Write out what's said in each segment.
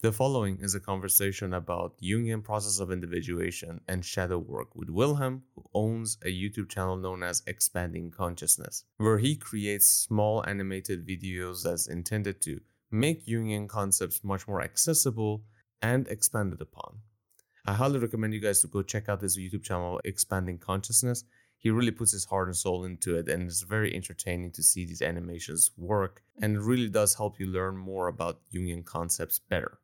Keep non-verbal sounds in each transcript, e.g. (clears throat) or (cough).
The following is a conversation about Jungian process of individuation and shadow work with Wilhelm, who owns a YouTube channel known as Expanding Consciousness, where he creates small animated videos that's intended to make Jungian concepts much more accessible and expanded upon. I highly recommend you guys to go check out his YouTube channel, Expanding Consciousness. He really puts his heart and soul into it, and it's very entertaining to see these animations work, and it really does help you learn more about Jungian concepts better.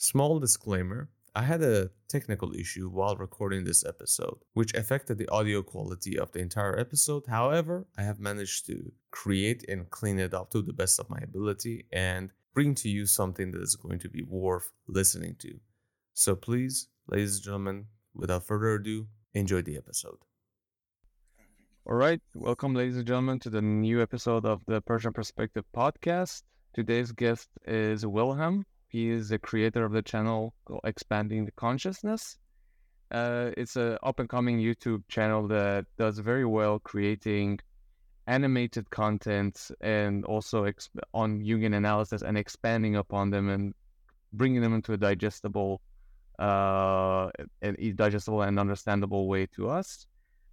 Small disclaimer I had a technical issue while recording this episode, which affected the audio quality of the entire episode. However, I have managed to create and clean it up to the best of my ability and bring to you something that is going to be worth listening to. So please, ladies and gentlemen, without further ado, enjoy the episode. All right, welcome, ladies and gentlemen, to the new episode of the Persian Perspective podcast. Today's guest is Wilhelm. He is the creator of the channel Expanding the Consciousness. Uh, it's an up and coming YouTube channel that does very well creating animated content and also exp- on Jungian analysis and expanding upon them and bringing them into a digestible, uh, and digestible and understandable way to us.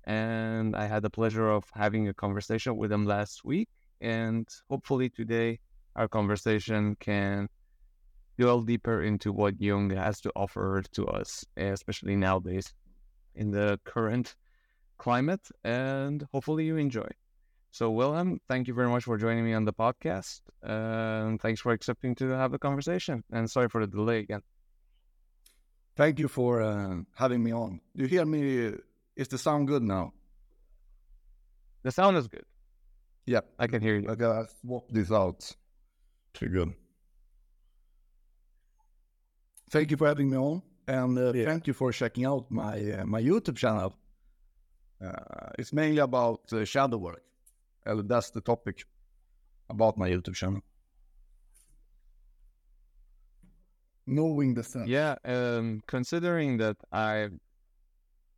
And I had the pleasure of having a conversation with him last week, and hopefully today our conversation can delve deeper into what Jung has to offer to us, especially nowadays in the current climate, and hopefully you enjoy. So, Wilhelm, thank you very much for joining me on the podcast, and thanks for accepting to have the conversation. And sorry for the delay again. Thank you for uh, having me on. Do you hear me? Is the sound good now? The sound is good. Yeah, I can hear you. I gotta swap this out. Too good. Thank you for having me on, and uh, yeah. thank you for checking out my uh, my YouTube channel. Uh, it's mainly about uh, shadow work. That's the topic about my YouTube channel. Knowing the self. Yeah, um, considering that I,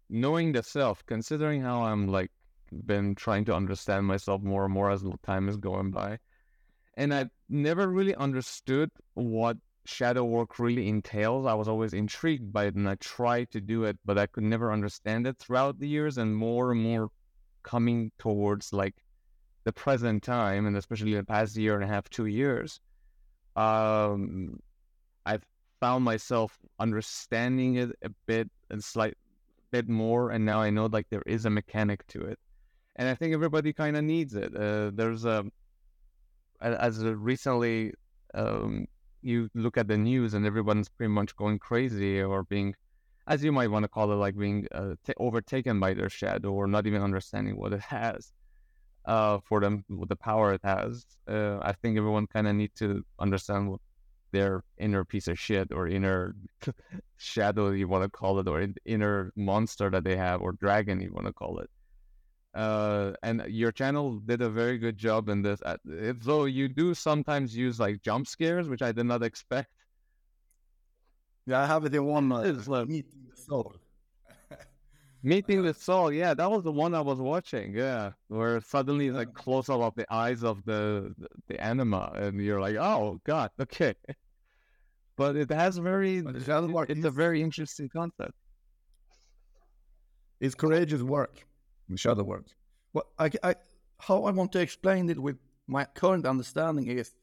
knowing the self, considering how I'm like been trying to understand myself more and more as time is going by, and I never really understood what shadow work really entails. I was always intrigued by it and I tried to do it, but I could never understand it throughout the years and more and more coming towards like the present time and especially the past year and a half, two years. Um, I've found myself understanding it a bit and slight bit more, and now I know like there is a mechanic to it, and I think everybody kind of needs it. Uh, there's a as recently um, you look at the news and everyone's pretty much going crazy or being, as you might want to call it, like being uh, t- overtaken by their shadow or not even understanding what it has uh, for them, the power it has. Uh, I think everyone kind of need to understand what their inner piece of shit or inner (laughs) shadow you want to call it or inner monster that they have or dragon you want to call it uh, and your channel did a very good job in this. Uh, though you do sometimes use like jump scares, which I did not expect. Yeah, I have it in one. Uh, it's like meeting the soul. meeting the (laughs) soul, yeah, that was the one I was watching. Yeah, where suddenly like close up of the eyes of the the anima, and you're like, oh god, okay. But it has very, it, it's a very interesting concept. It's courageous work shadow work. Well, I, I, how I want to explain it with my current understanding is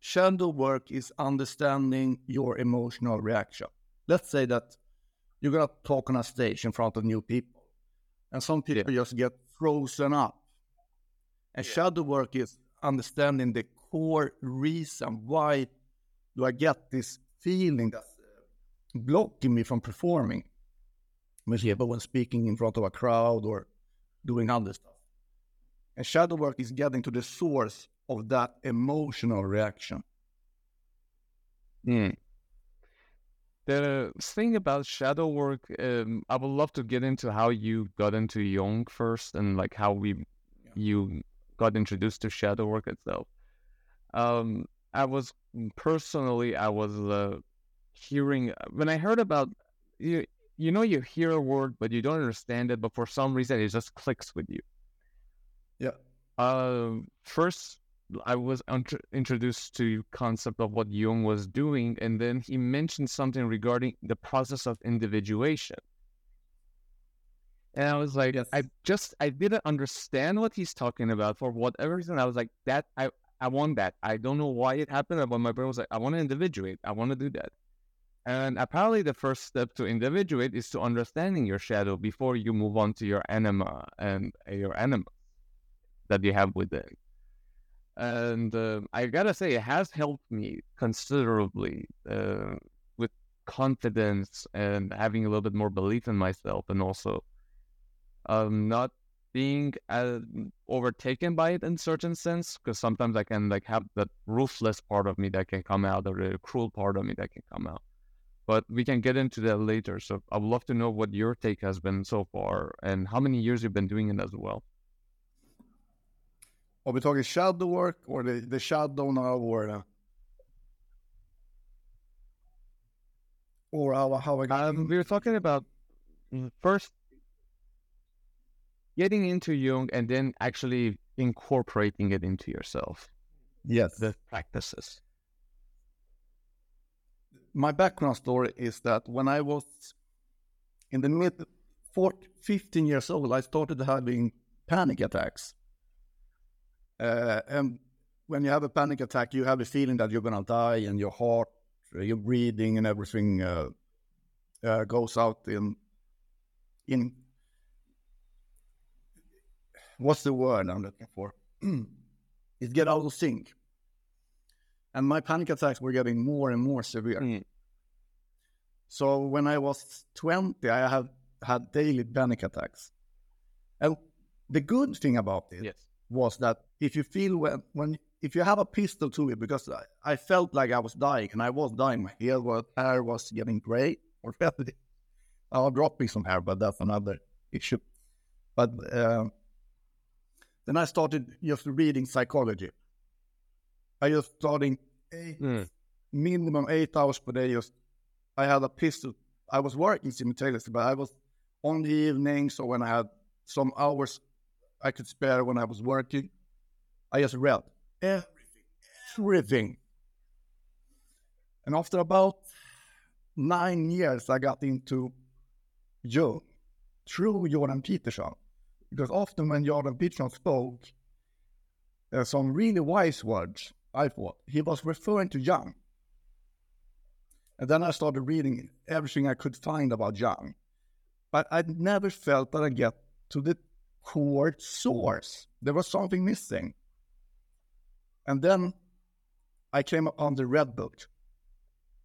shadow work is understanding your emotional reaction. Let's say that you're gonna talk on a stage in front of new people, and some people yeah. just get frozen up. And yeah. shadow work is understanding the core reason why do I get this feeling that's uh, blocking me from performing. When speaking in front of a crowd or doing other stuff. And shadow work is getting to the source of that emotional reaction. Mm. The thing about shadow work, um, I would love to get into how you got into Jung first and like how we yeah. you got introduced to shadow work itself. Um, I was personally, I was uh, hearing when I heard about you you know you hear a word but you don't understand it, but for some reason it just clicks with you. Yeah. Um, first I was int- introduced to concept of what Jung was doing, and then he mentioned something regarding the process of individuation. And I was like, Yes. I just I didn't understand what he's talking about for whatever reason. I was like, that I I want that. I don't know why it happened, but my brain was like, I want to individuate. I want to do that. And apparently, the first step to individuate is to understanding your shadow before you move on to your anima and uh, your anima that you have within. And uh, I gotta say, it has helped me considerably uh, with confidence and having a little bit more belief in myself, and also um, not being uh, overtaken by it in certain sense. Because sometimes I can like have that ruthless part of me that can come out, or the cruel part of me that can come out but we can get into that later. So I would love to know what your take has been so far and how many years you've been doing it as well. Are we talking shadow work or the, the shadow now or uh, or how, how Um, we were talking about mm, first getting into Jung and then actually incorporating it into yourself, yes. the practices. My background story is that when I was in the mid 14, 15 years old, I started having panic attacks. Uh, and when you have a panic attack, you have a feeling that you're going to die and your heart, your breathing and everything uh, uh, goes out in, in, what's the word I'm looking for? (clears throat) it get out of sync. And my panic attacks were getting more and more severe. Mm. So when I was 20, I have had daily panic attacks. And the good thing about it Yes. was that if you feel when, when if you have a pistol to it, because I, I felt like I was dying and I was dying, my hair was, hair was getting gray or. (laughs) I'll drop me some hair, but that's another issue. But um, then I started just reading psychology. I just starting eight, Mm. minimum eight hours per day. Just I had a pistol. I was working simultaneously, but I was on the evenings so when I had some hours I could spare when I was working. I just read everything, everything. And after about nine years, I got into Jung through Jordan Peterson. Because often when Jordan Peterson spoke, uh, some really wise words, I thought, he was referring to Jung. And then I started reading everything I could find about Jung. But I never felt that I get to the core source. There was something missing. And then I came upon the Red Book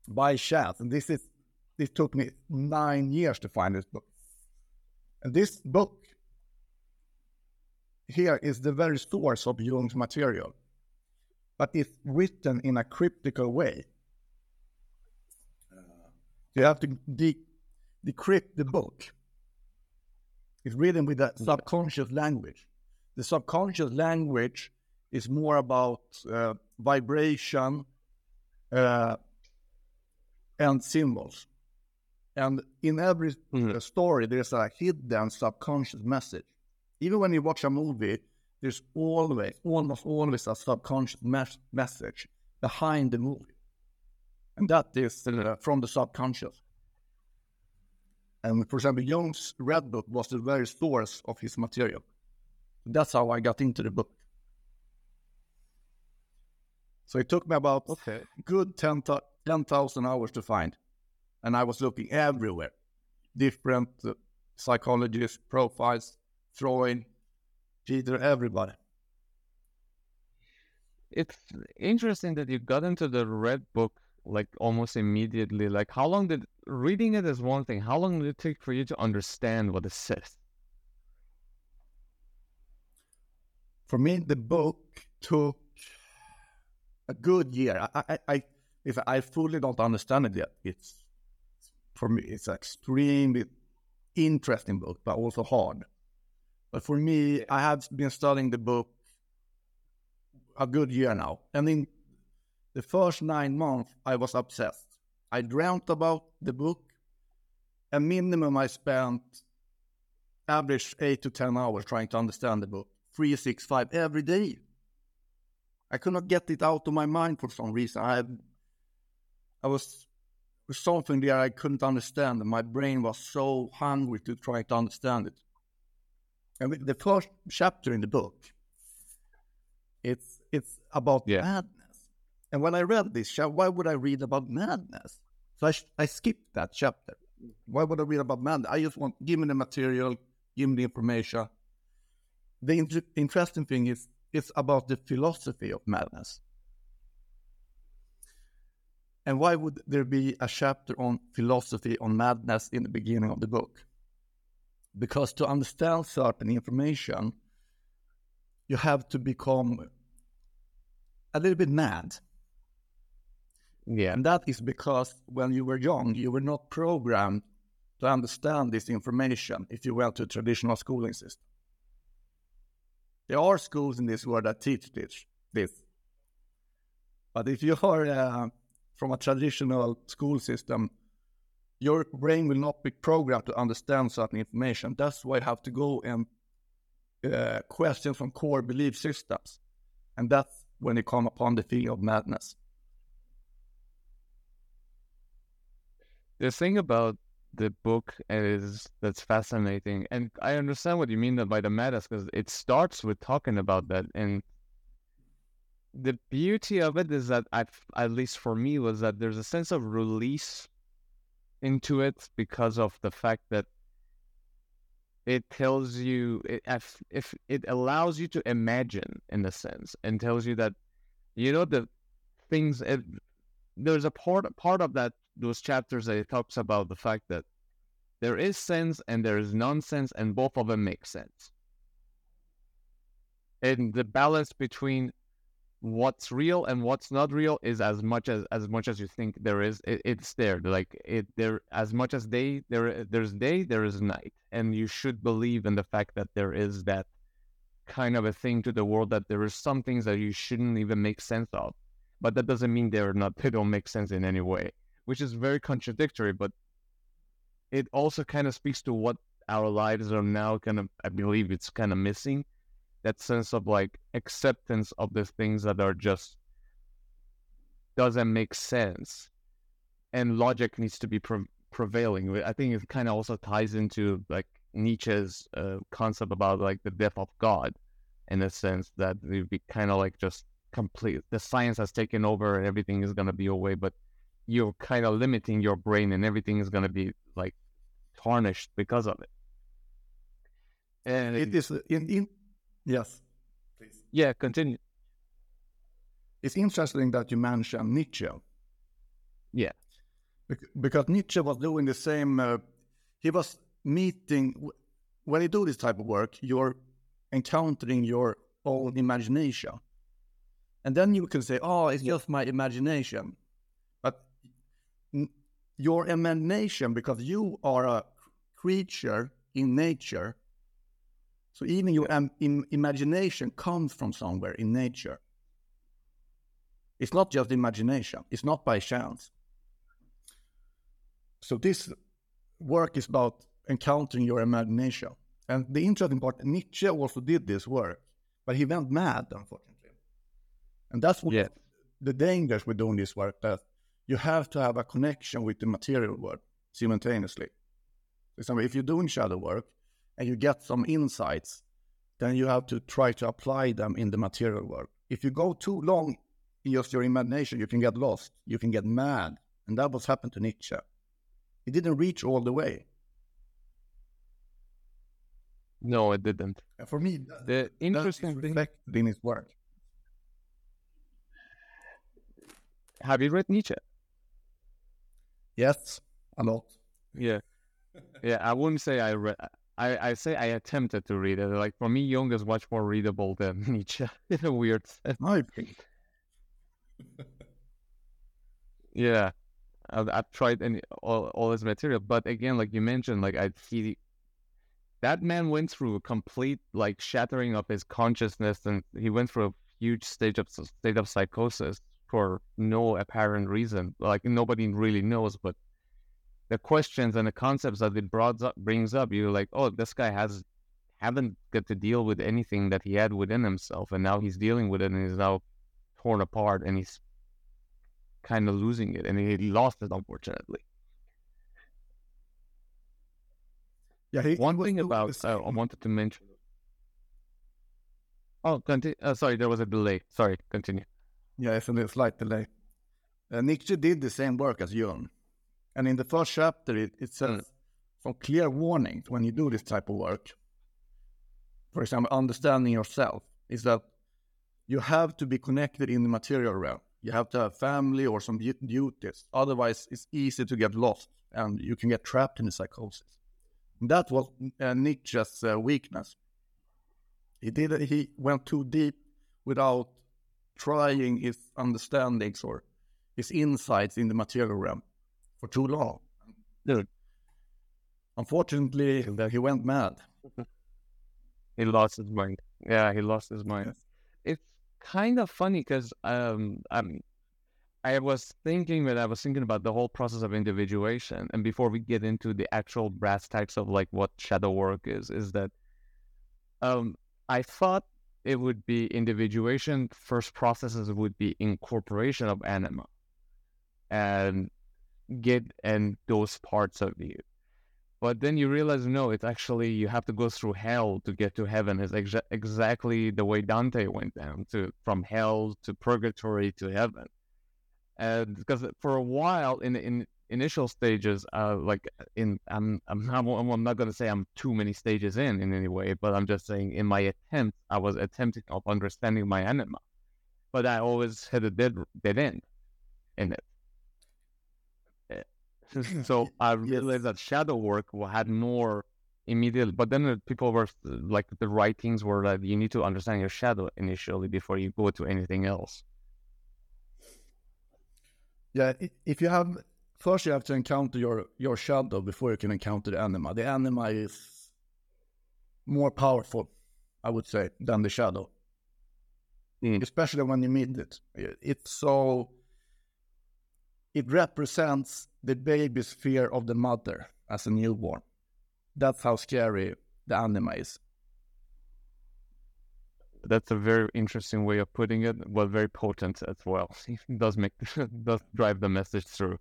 by chance. And this is this took me nine years to find this book. And this book here is the very source of Jung's material, but it's written in a cryptical way. You have to de- decrypt the book. It's written with a subconscious language. The subconscious language is more about uh, vibration uh, and symbols. And in every Mhm. uh, story, there's a hidden subconscious message. Even when you watch a movie, there's always, almost always a subconscious mes- message behind the movie. And that is uh, from the subconscious. And for example, Jung's Red Book was the very source of his material. That's how I got into the book. So it took me about Okay. good 10 thou- 10,000 hours to find. And I was looking everywhere. Different uh, psychologists, profiles, Freud, Peter, everybody. It's interesting that you got into the red book like almost immediately. Like, how long did reading it is one thing. How long did it take for you to understand what it says? For me, the book took a good year. I, I, I if I fully don't understand it yet, it's for me, it's an extremely interesting book, but also hard. But for me, I have been studying the book a good year now, and in the first nine months, I was obsessed. I dreamt about the book. A minimum, I spent average eight to ten hours trying to understand the book. Three, six, five every day. I could not get it out of my mind for some reason. I I was something there I couldn't understand, my brain was so hungry to try to understand it. And the first chapter in the book, it's it's about Yeah. madness. And when I read this, why would I read about madness? So I, I skipped that chapter. Why would I read about madness? I just want give me the material, give me the information. The inter- interesting thing is it's about the philosophy of madness. And why would there be a chapter on philosophy on madness in the beginning of the book? Because to understand certain information, you have to become a little bit mad. Yeah. And that is because when you were young, you were not programmed to understand this information if you went to a traditional schooling system. There are schools in this world that teach this. this. But if you are uh, from a traditional school system, your brain will not be programmed to understand certain information. That's why you have to go and uh, question some core belief systems. And that's when you come upon the feeling of madness. The thing about the book is that's fascinating, and I understand what you mean by the madness because it starts with talking about that, and the beauty of it is that I, at least for me, was that there's a sense of release into it because of the fact that it tells you if if it allows you to imagine in a sense and tells you that you know the things it, there's a part part of that those chapters that it talks about the fact that there is sense and there is nonsense and both of them make sense. And the balance between what's real and what's not real is as much as as much as you think there is it, it's there. Like it there as much as day there there's day there is night. And you should believe in the fact that there is that kind of a thing to the world that there are some things that you shouldn't even make sense of. But that doesn't mean they're not they don't make sense in any way which is very contradictory but it also kind of speaks to what our lives are now kind of i believe it's kind of missing that sense of like acceptance of the things that are just doesn't make sense and logic needs to be pre- prevailing. I think it kind of also ties into like nietzsche's uh, concept about like the death of god in a sense that it would be kind of like just complete the science has taken over and everything is going to be away but you're kind of limiting your brain and everything is going to be like tarnished because of it. And It is in, in yes. Please. yeah continue It's interesting that you mentioned Nietzsche. Yeah. Bec- Because Nietzsche was doing the same. Uh, he was meeting when you do this type of work. You're encountering your own imagination, and then you can say, "Oh, it's just my imagination," but n- your imagination, because you are a creature in nature. So even your um, im- imagination comes from somewhere in nature. It's not just imagination. It's not by chance. So this work is about encountering your imagination. And the interesting part, Nietzsche also did this work, but he went mad, unfortunately. And that's what Yeah. the dangers with doing this work, that you have to have a connection with the material world simultaneously. For example, if you're doing shadow work and you get some insights, then you have to try to apply them in the material world. If you go too long in just your imagination, you can get lost, you can get mad. And that was happened to Nietzsche. He didn't reach all the way. no it didn't And for me, that, the interesting thing in his work. have you read nietzsche Yes, a lot. Yeah, (laughs) yeah. I wouldn't say I read. I I say I attempted to read it. Like for me, Jung is much more readable than (laughs) Nietzsche in a weird sense. I Yeah, I've, I've tried any all, all his material, but again, like you mentioned, like I he that man went through a complete like shattering of his consciousness, and he went through a huge stage of state of psychosis for no apparent reason. Like nobody really knows, but the questions and the concepts that it brought up brings up, you're like, oh, this guy has haven't got to deal with anything that he had within himself, and now he's dealing with it, and he's now torn apart and he's kind of losing it and he lost it unfortunately. Yeah, he, One he thing about uh, I wanted to mention. Oh, continue. Uh, sorry, there was a delay. Sorry, continue. Yeah, it's a slight delay. Uh, Nietzsche did the same work as Jung. And in the first chapter, it, it says Mm. some clear warnings when you do this type of work. For example, understanding yourself is that you have to be connected in the material realm. You have to have family or some duties. Otherwise, it's easy to get lost and you can get trapped in the psychosis. That was uh, Nietzsche's uh, weakness. He did he went too deep without trying his understandings or his insights in the material realm for too long. Dude. Unfortunately, he went mad. (laughs) He lost his mind. Yeah, he lost his mind. Yes. It's kind of funny because um, I'm, I was thinking that I was thinking about the whole process of individuation, and before we get into the actual brass tacks of like what shadow work is, is that um, I thought it would be individuation. First processes would be incorporation of anima, and get and those parts of you. But then you realize, no, it's actually you have to go through hell to get to heaven. It's exa- exactly the way Dante went down to from hell to purgatory to heaven. And because for a while in in initial stages, uh, like in I'm I'm not I'm not gonna say I'm too many stages in in any way, but I'm just saying in my attempt, I was attempting of understanding my anima, but I always had a dead dead end in it. (laughs) So I realized that shadow work had more immediate, but then uh, people were uh, like the writings were that you need to understand your shadow initially before you go to anything else. Yeah, if you have first you have to encounter your your shadow before you can encounter the anima. The anima is more powerful, I would say, than the shadow. Mm. Especially when you meet it. It's so it represents the baby's fear of the mother as a newborn. That's how scary the anima is. That's a very interesting way of putting it, but very potent as well. (laughs) It does make (laughs) does drive the message through.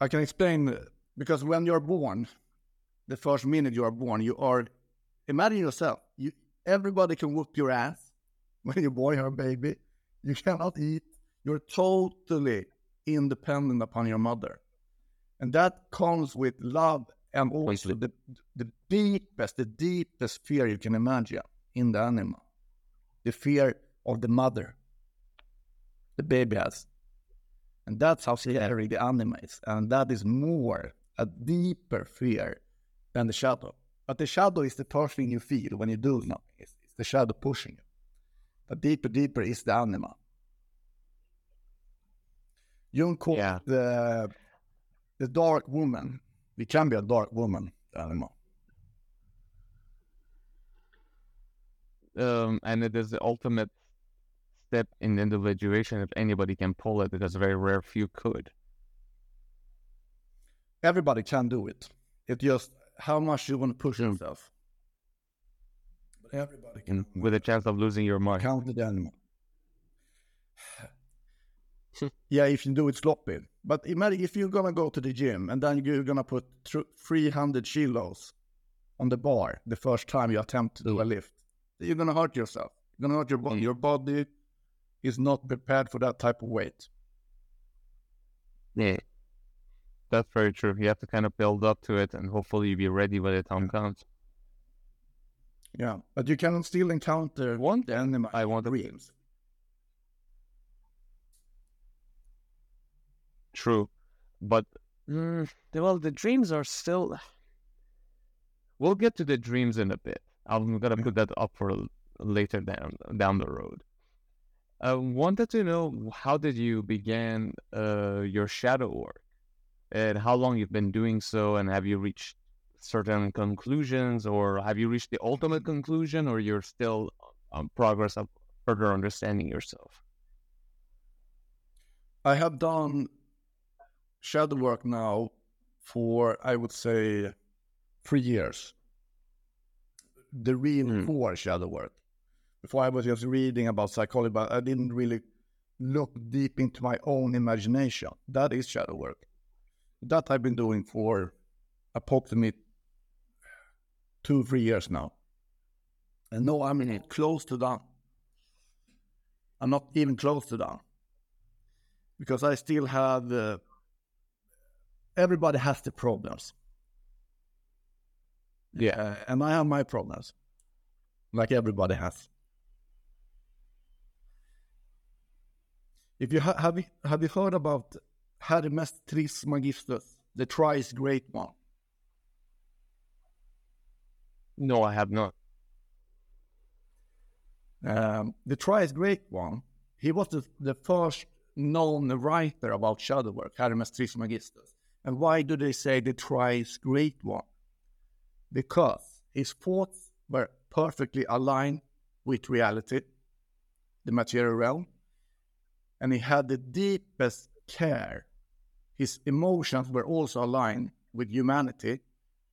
I can explain because when you're born, the first minute you are born, you are imagine yourself. You everybody can whoop your ass (laughs) when you're born, you're a baby. You cannot eat. You're totally independent upon your mother, and that comes with love and also the the deepest, the deepest fear you can imagine in the animal, the fear of the mother. The baby has. And that's how scary the anima is. And that is more a deeper fear than the shadow. But the shadow is the first thing you feel when you do nothing. It's, it's the shadow pushing you. But deeper, deeper is the anima. Jung called Yeah. the the dark woman. It can be a dark woman, animal. Um, and it is the ultimate step in individuation if anybody can pull it, because very rare few could. Everybody can do it. It's just how much you want to push yourself. But everybody can with a chance of losing your mind. count the animal. Yeah, if you do it sloppy. But imagine if you're gonna go to the gym and then you're gonna put 300 kilos on the bar the first time you attempt to do a lift, you're gonna hurt yourself. You're gonna hurt your body. Mm. Your body is not prepared for that type of weight. Yeah. That's very true. You have to kind of build up to it and hopefully you'll be ready when the time comes. Yeah, but you can still encounter One the animal I want dreams. True. But, mm, well, the dreams are still. (sighs) We'll get to the dreams in a bit. I'm going to put that up for later down down the road. I wanted to know how did you begin uh, your shadow work and how long you've been doing so and have you reached certain conclusions or have you reached the ultimate conclusion or you're still on progress of further understanding yourself? I have done shadow work now for I would say three years. The real Mm. core shadow work. before I was just reading about psychology, but I didn't really look deep into my own imagination. That is shadow work. That I've been doing for approximately two, three years now. And no, I'm in not close to done. I'm not even close to done. Because I still have, uh, everybody has the problems. Yeah. Uh, and I have my problems, like everybody has. If you ha- have, you, have you heard about Hermes Trismegistus, the thrice great one? No, I have not. Um, the thrice great one, he was the, the first known writer about shadow work, Hermes Trismegistus. And why do they say the thrice great one? Because his thoughts were perfectly aligned with reality, the material realm, and he had the deepest care. His emotions were also aligned with humanity,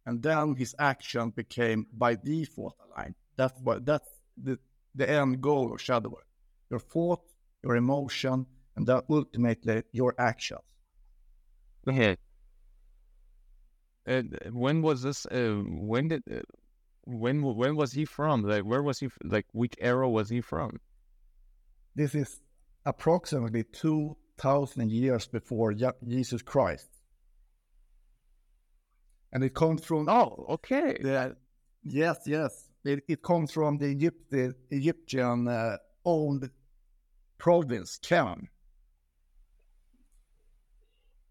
and then his action became by default aligned. That's what that's the, the end goal of shadow work. Your thought, your emotion, and then ultimately your actions. Yeah. And when was this? Uh, when did? Uh, when when was he from? Like, where was he? Like, which era was he from? This is approximately 2,000 years before Jesus Christ. And it comes from Oh, okay. the, yes, yes. It, it comes from the Egypt, the Egyptian uh, owned province, Canaan.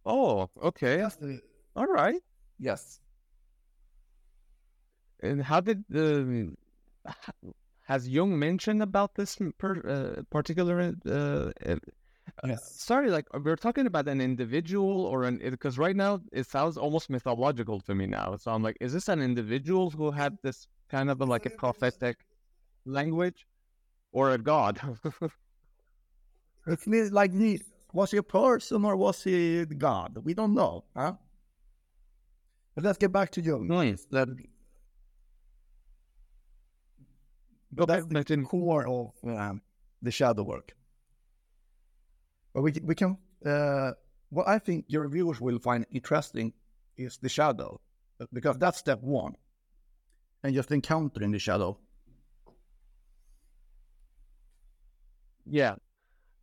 Oh, okay. All right. Yes. And how did the has Jung mentioned about this per, uh, particular? Uh, uh, Yes. sorry, like we're talking about an individual or an because right now it sounds almost mythological to me now. So I'm like, is this an individual who had this kind of a, like a prophetic language, or a god? (laughs) It's li- like this. Was he a person or was he God? We don't know. Huh? But let's get back to Jung. Nice. That, but that's the in- core of um, the shadow work. But we, we can, uh, what I think your viewers will find interesting is the shadow, because that's step one. And just encountering the shadow. Yeah,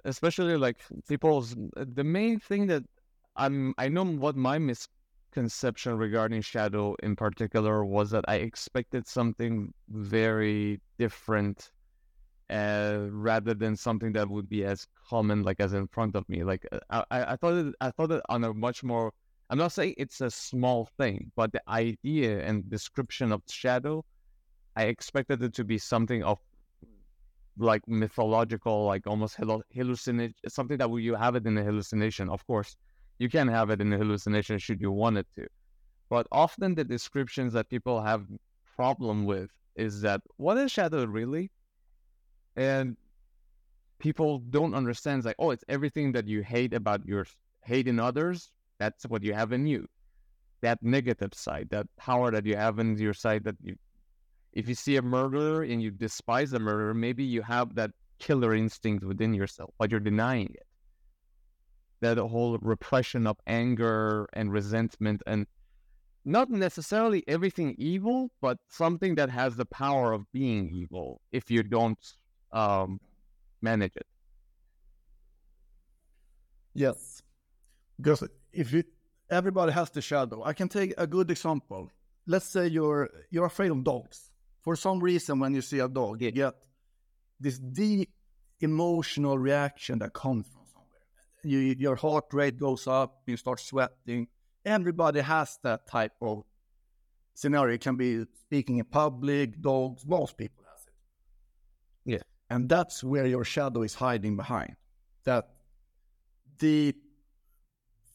especially like people's the main thing that I'm I know what my misconception regarding Shadow in particular was that I expected something very different uh rather than something that would be as common like as in front of me like uh, I I thought it I thought it on a much more I'm not saying it's a small thing but the idea and description of Shadow I expected it to be something of like mythological, like almost hallu- hallucination, something that you have it in a hallucination. Of course, you can have it in a hallucination should you want it to, but often the descriptions that people have problem with is that what is shadow really, and people don't understand. It's like, oh, it's everything that you hate about your hate in others. That's what you have in you. That negative side, that power that you have in your side that you if you see a murderer and you despise the murderer, maybe you have that killer instinct within yourself, but you're denying it. That whole repression of anger and resentment, and not necessarily everything evil, but something that has the power of being evil if you don't um, manage it. Yes, because if you, everybody has the shadow. I can take a good example. Let's say you're you're afraid of dogs. For some reason, when you see a dog, you get this deep emotional reaction that comes from. You, your heart rate goes up. You start sweating. Everybody has that type of scenario. It can be speaking in public. Dogs, most people has it. Yeah. and that's where your shadow is hiding behind. That deep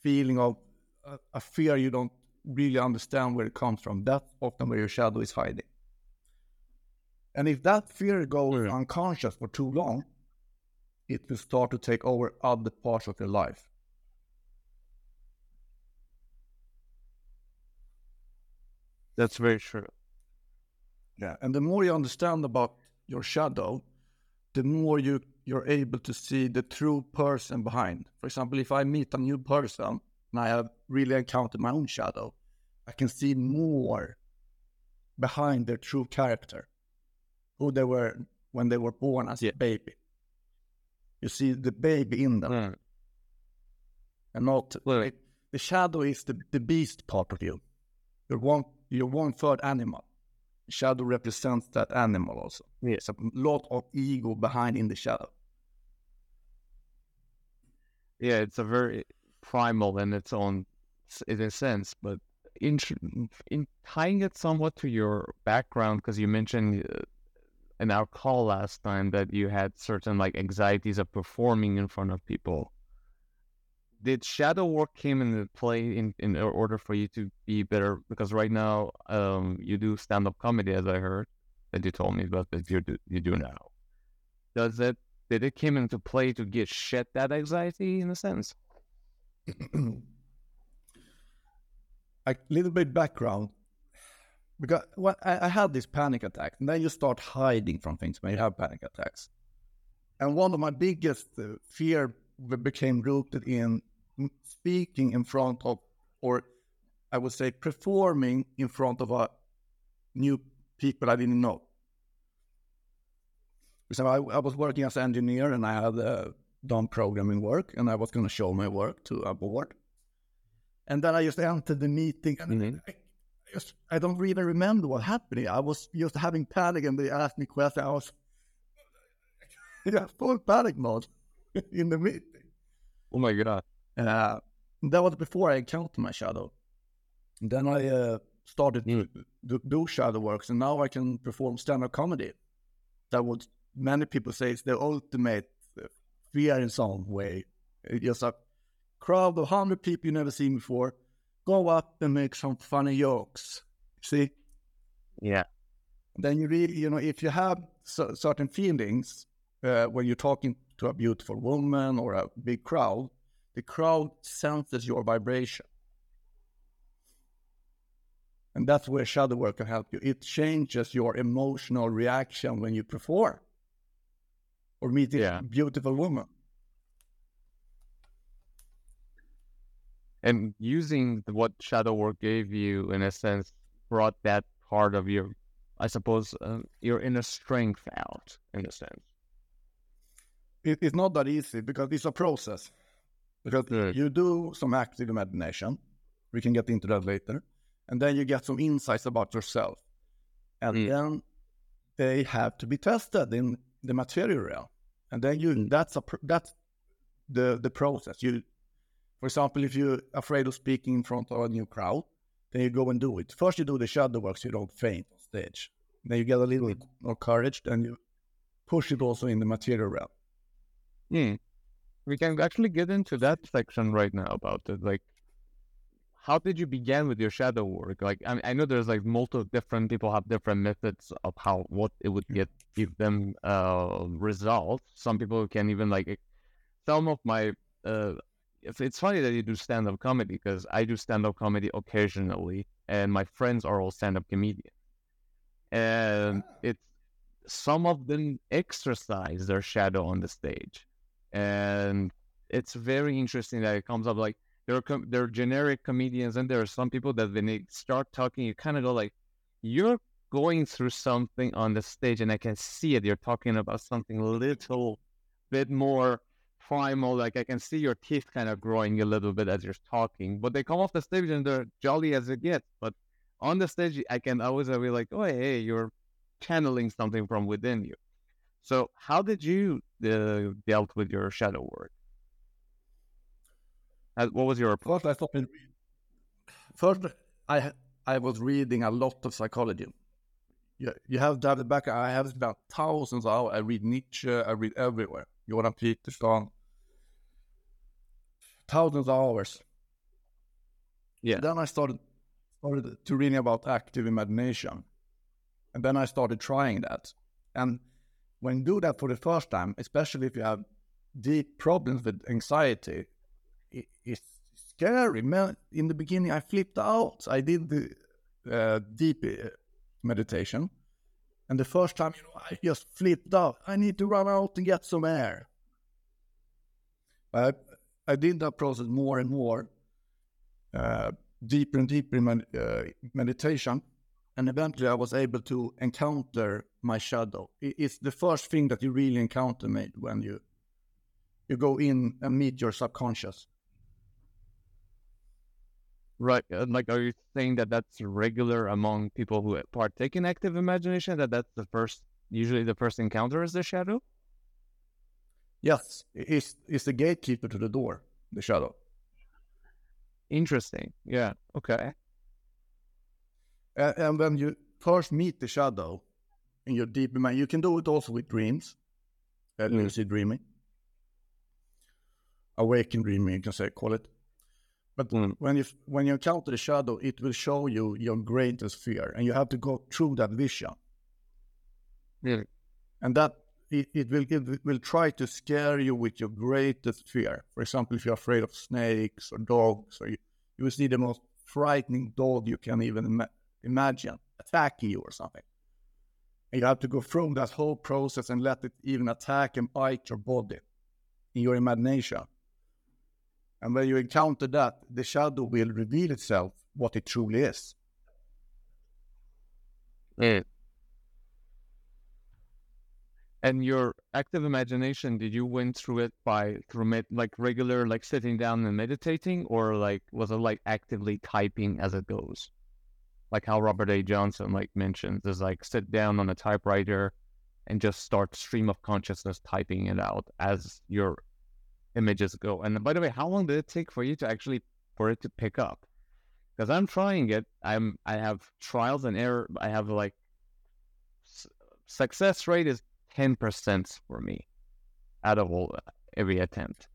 feeling of a, a fear you don't really understand where it comes from. That's often where your shadow is hiding. And if that fear goes Yeah. unconscious for too long, it will start to take over other parts of your life. That's very true. Yeah. And the more you understand about your shadow, the more you you're able to see the true person behind. For example, if I meet a new person and I have really encountered my own shadow, I can see more behind their true character, who they were when they were born as Yeah. a baby. You see the baby in them, Mm. and not the shadow is the, the beast part of you. You're one you're one third animal. Shadow represents that animal also. There's a lot of ego behind in the shadow. yeah, it's a very primal in its own in a sense, but in in tying it somewhat to your background, because you mentioned uh, in our call last time that you had certain like anxieties of performing in front of people. Did shadow work came into play in, in order for you to be better? Because right now, um, you do stand up comedy, as I heard that you told me about that you do you do now. Does it did it came into play to get shed that anxiety in a sense? (clears throat) a little bit background because well, I, I had this panic attack, and then you start hiding from things when you have panic attacks. And one of my biggest uh, fear became rooted in speaking in front of, or I would say, performing in front of a new people I didn't know. So I, I was working as an engineer, and I had uh, done programming work, and I was going to show my work to a board. And then I just entered the meeting, and Mhm. I, just, I don't really remember what happened. I was just having panic, and they asked me questions. I was (laughs) yeah, full panic mode (laughs) in the meeting. Oh my god! Uh, that was before I encountered my shadow. Then I uh, started to do, do shadow works, and now I can perform stand-up comedy. That would many people say is the ultimate uh, fear in some way. It's just a crowd of hundred people you never seen before. Go up and make some funny jokes. See, Yeah, then you really, you know, if you have cer- certain feelings uh, when you're talking to a beautiful woman or a big crowd, the crowd senses your vibration. And that's where shadow work can help you. It changes your emotional reaction when you perform or meet this Yeah. beautiful woman. And using what shadow work gave you, in a sense, brought that part of your, I suppose, uh, your inner strength out, in a sense. It, it's not that easy because it's a process. Because Right. you do some active imagination, we can get into that later, and then you get some insights about yourself, and Mm. then they have to be tested in the material realm, and then you that's a that's the the process. You, for example, if you're afraid of speaking in front of a new crowd, then you go and do it. First, you do the shadow work so you don't faint on stage. Then you get a little bit more courage, then you push it also in the material realm. Hmm. We can actually get into that section right now about it. Like, how did you begin with your shadow work? Like, I mean, I know there's like multiple different people have different methods of how what it would get give them uh results. Some people can even like some of my uh. It's, funny that you do stand up comedy because I do stand up comedy occasionally, and my friends are all stand up comedians, and it's some of them exercise their shadow on the stage and it's very interesting that it comes up like there are com- there are generic comedians and there are some people that when they start talking you kind of go like you're going through something on the stage and i can see it. You're talking about something a little bit more primal like i can see your teeth kind of growing a little bit as you're talking but they come off the stage and they're jolly as it gets but on the stage i can always be like oh hey you're channeling something from within you so, how did you uh, dealt with your shadow work? What was your approach? First, I started. First, I I was reading a lot of psychology. You, you have to have the back. I have about thousands of hours. I read Nietzsche. I read everywhere. Jordan Peterson. Thousands of hours. Yeah. Then I started started to reading about active imagination, and then I started trying that. And when you do that for the first time, especially if you have deep problems with anxiety, it, it's scary. Man, in the beginning, I flipped out. I did the uh, deep uh, meditation, And the first time, you know, I just flipped out. I need to run out and get some air. I, I did that process more and more, uh, deeper and deeper in med- uh, meditation. And eventually I was able to encounter my shadow. It's the first thing that you really encounter mate, when you you go in and meet your subconscious. Right. Like, are you saying that that's regular among people who partake in active imagination? That that's the first, usually the first encounter is the shadow? Yes, it's, it's the gatekeeper to the door, the shadow. Interesting. Yeah. Okay. A- and when you first meet the shadow in your deep mind, you can do it also with dreams, uh, Mm. lucid dreaming, awakened dreaming, you can say, call it. But Mm. when you when you encounter the shadow, it will show you your greatest fear, and you have to go through that vision. Really? And that it, it will it will try to scare you with your greatest fear. For example, if you're afraid of snakes or dogs, or you, you will see the most frightening dog you can even ima- imagine attacking you or something. And you have to go through that whole process and let it even attack and bite your body in your imagination. And when you encounter that, the shadow will reveal itself what it truly is. Yeah. And your active imagination, did you went through it by through med- like regular like sitting down and meditating, or like was it like actively typing as it goes? Like how Robert A. Johnson like mentions is like sit down on a typewriter and just start stream of consciousness typing it out as your images go. And by the way, how long did it take for you to actually for it to pick up? Because I'm trying it. I'm I have trials and error. I have like success rate is ten percent for me out of all every attempt.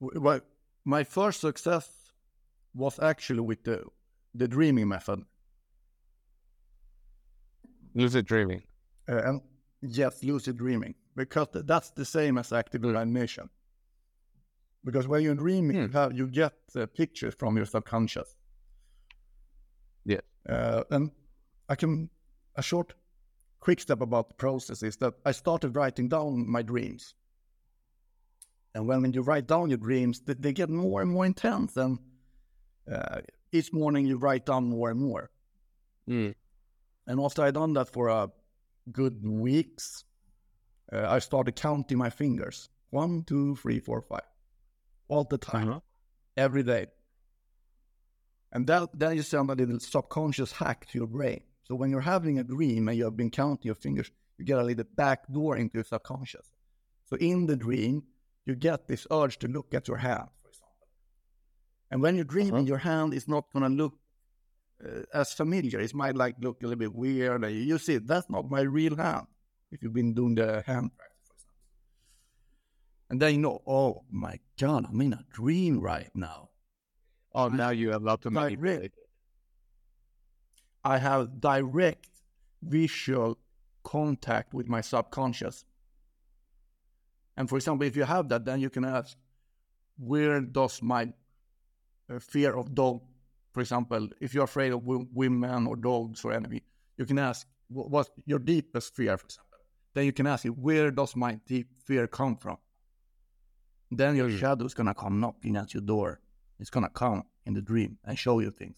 Well, my first success was actually with the the dreaming method. Lucid dreaming. Uh, and yes, lucid dreaming, because that's the same as active imagination. Because when you're dreaming, you, Hmm. have, you get uh, pictures from your subconscious. Yes. Uh, and I can, a short, quick step about the process is that I started writing down my dreams. And when, when you write down your dreams, they, they get more and more intense. And uh, each morning you write down more and more. Mm. And after I done that for a good weeks, uh, I started counting my fingers. One, two, three, four, five. All the time, Uh-huh. every day. And that then you send a little subconscious hack to your brain. So when you're having a dream and you have been counting your fingers, you get a little back door into your subconscious. So in the dream, you get this urge to look at your hand, for example. And when you're dreaming, Uh-huh. your hand is not going to look uh, as familiar. It might like look a little bit weird. and You see, that's not my real hand. If you've been doing the hand practice, for example, and then you know, oh my god, I'm in a dream right now. Oh, now you have allowed to Like, manipulate. I have direct visual contact with my subconscious. And for example, if you have that, then you can ask, where does my uh, fear of dog, for example, if you're afraid of w- women or dogs or anything, you can ask, wh- what's your deepest fear, for example? Then you can ask it, where does my deep fear come from? Then your Mm. shadow is going to come knocking at your door. It's going to come in the dream and show you things.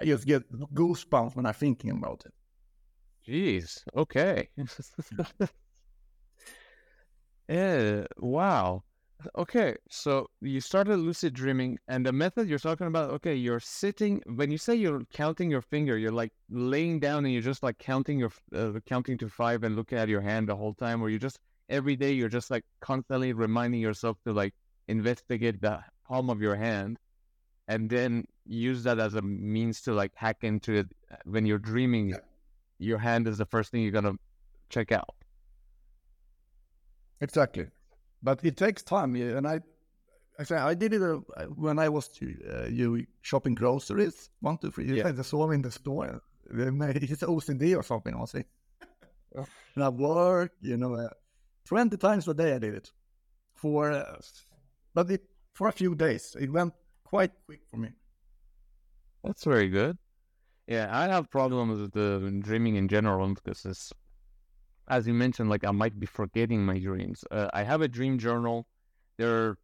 I just get goosebumps when I'm thinking about it. Jeez. Okay. yeah. (laughs) Wow. Okay. So you started lucid dreaming, and the method you're talking about. Okay, you're sitting. When you say you're counting your finger, you're like laying down and you're just like counting your uh, counting to five and looking at your hand the whole time, or you just every day you're just like constantly reminding yourself to like investigate the palm of your hand, and then use that as a means to like hack into it uh, when you're dreaming your hand is the first thing you're gonna check out. Exactly. But it takes time. And I, I say I did it uh, when I was uh, you shopping groceries. One, two, three. Yeah. Yeah. I saw in the store. (laughs) It's OCD or something, I see. Oh. (laughs) and I work, you know, uh, 20 times a day I did it. For, uh, but it, for a few days. It went quite quick for me. That's very good. Yeah, I have problems with the dreaming in general because it's, as you mentioned, like I might be forgetting my dreams. Uh, I have a dream journal. They're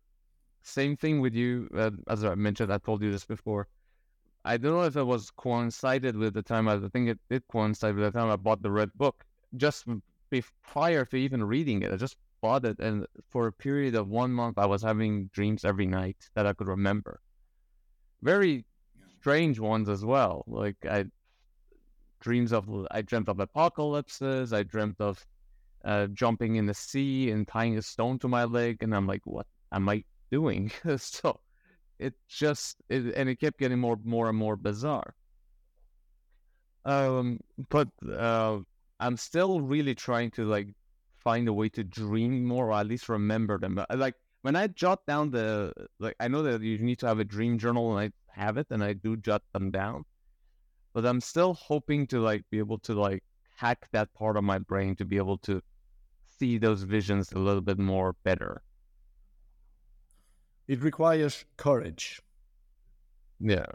same thing with you. Uh, as I mentioned, I told you this before. I don't know if it was coincided with the time. I think it did coincide with the time I bought the red book. Just be- prior to even reading it, I just bought it, and for a period of one month, I was having dreams every night that I could remember. Very strange ones as well. Like I dreams of I dreamt of apocalypses. I dreamt of uh, jumping in the sea and tying a stone to my leg, and I'm like, what am I doing? (laughs) so it just it, and it kept getting more more and more bizarre. Um, but uh, I'm still really trying to like find a way to dream more, or at least remember them. Like when I jot down the like, I know that you need to have a dream journal, and I have it, and I do jot them down. But I'm still hoping to like be able to like hack that part of my brain to be able to see those visions a little bit more better. It requires courage. Yeah.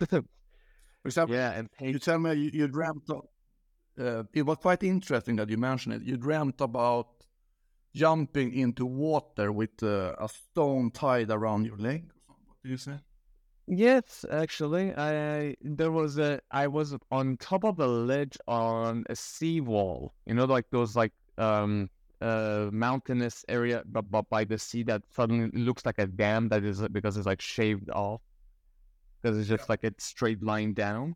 (laughs) For example, yeah, and you tell me you, you dreamt of, uh, it was quite interesting that you mentioned it. You dreamt about jumping into water with uh, a stone tied around your leg. What do you say? Yes, actually, I there was a I was on top of a ledge on a seawall. You know, like those like um uh mountainous area, but, but by the sea that suddenly looks like a dam that is because it's like shaved off because it's just like a straight line down.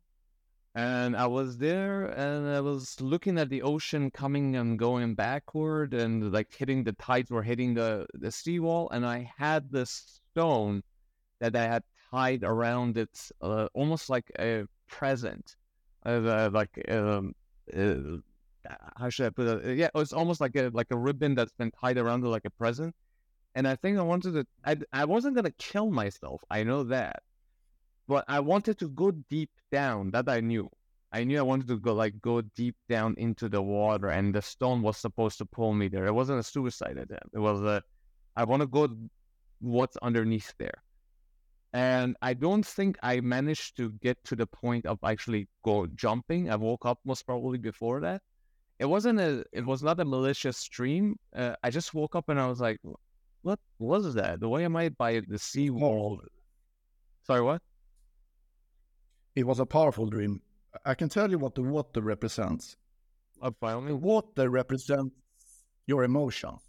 And I was there and I was looking at the ocean coming and going backward and like hitting the tides were hitting the, the seawall. And I had this stone that I had tied around it uh, almost like a present. Uh, like, um, uh, how should I put it? Yeah, it's almost like a like a ribbon that's been tied around it like a present. And I think I wanted to, I, I wasn't going to kill myself. I know that but I wanted to go deep down. That I knew. I knew I wanted to go like go deep down into the water, and the stone was supposed to pull me there. It wasn't a suicide attempt. It was a, I want to go what's underneath there. And I don't think I managed to get to the point of actually go jumping. I woke up most probably before that. It wasn't a, it was not a malicious dream. Uh, I just woke up and I was like, what was that? Why am I by the sea wall? Sorry, what? It was a powerful dream. I can tell you what the water represents. Uh, all The water represents your emotions.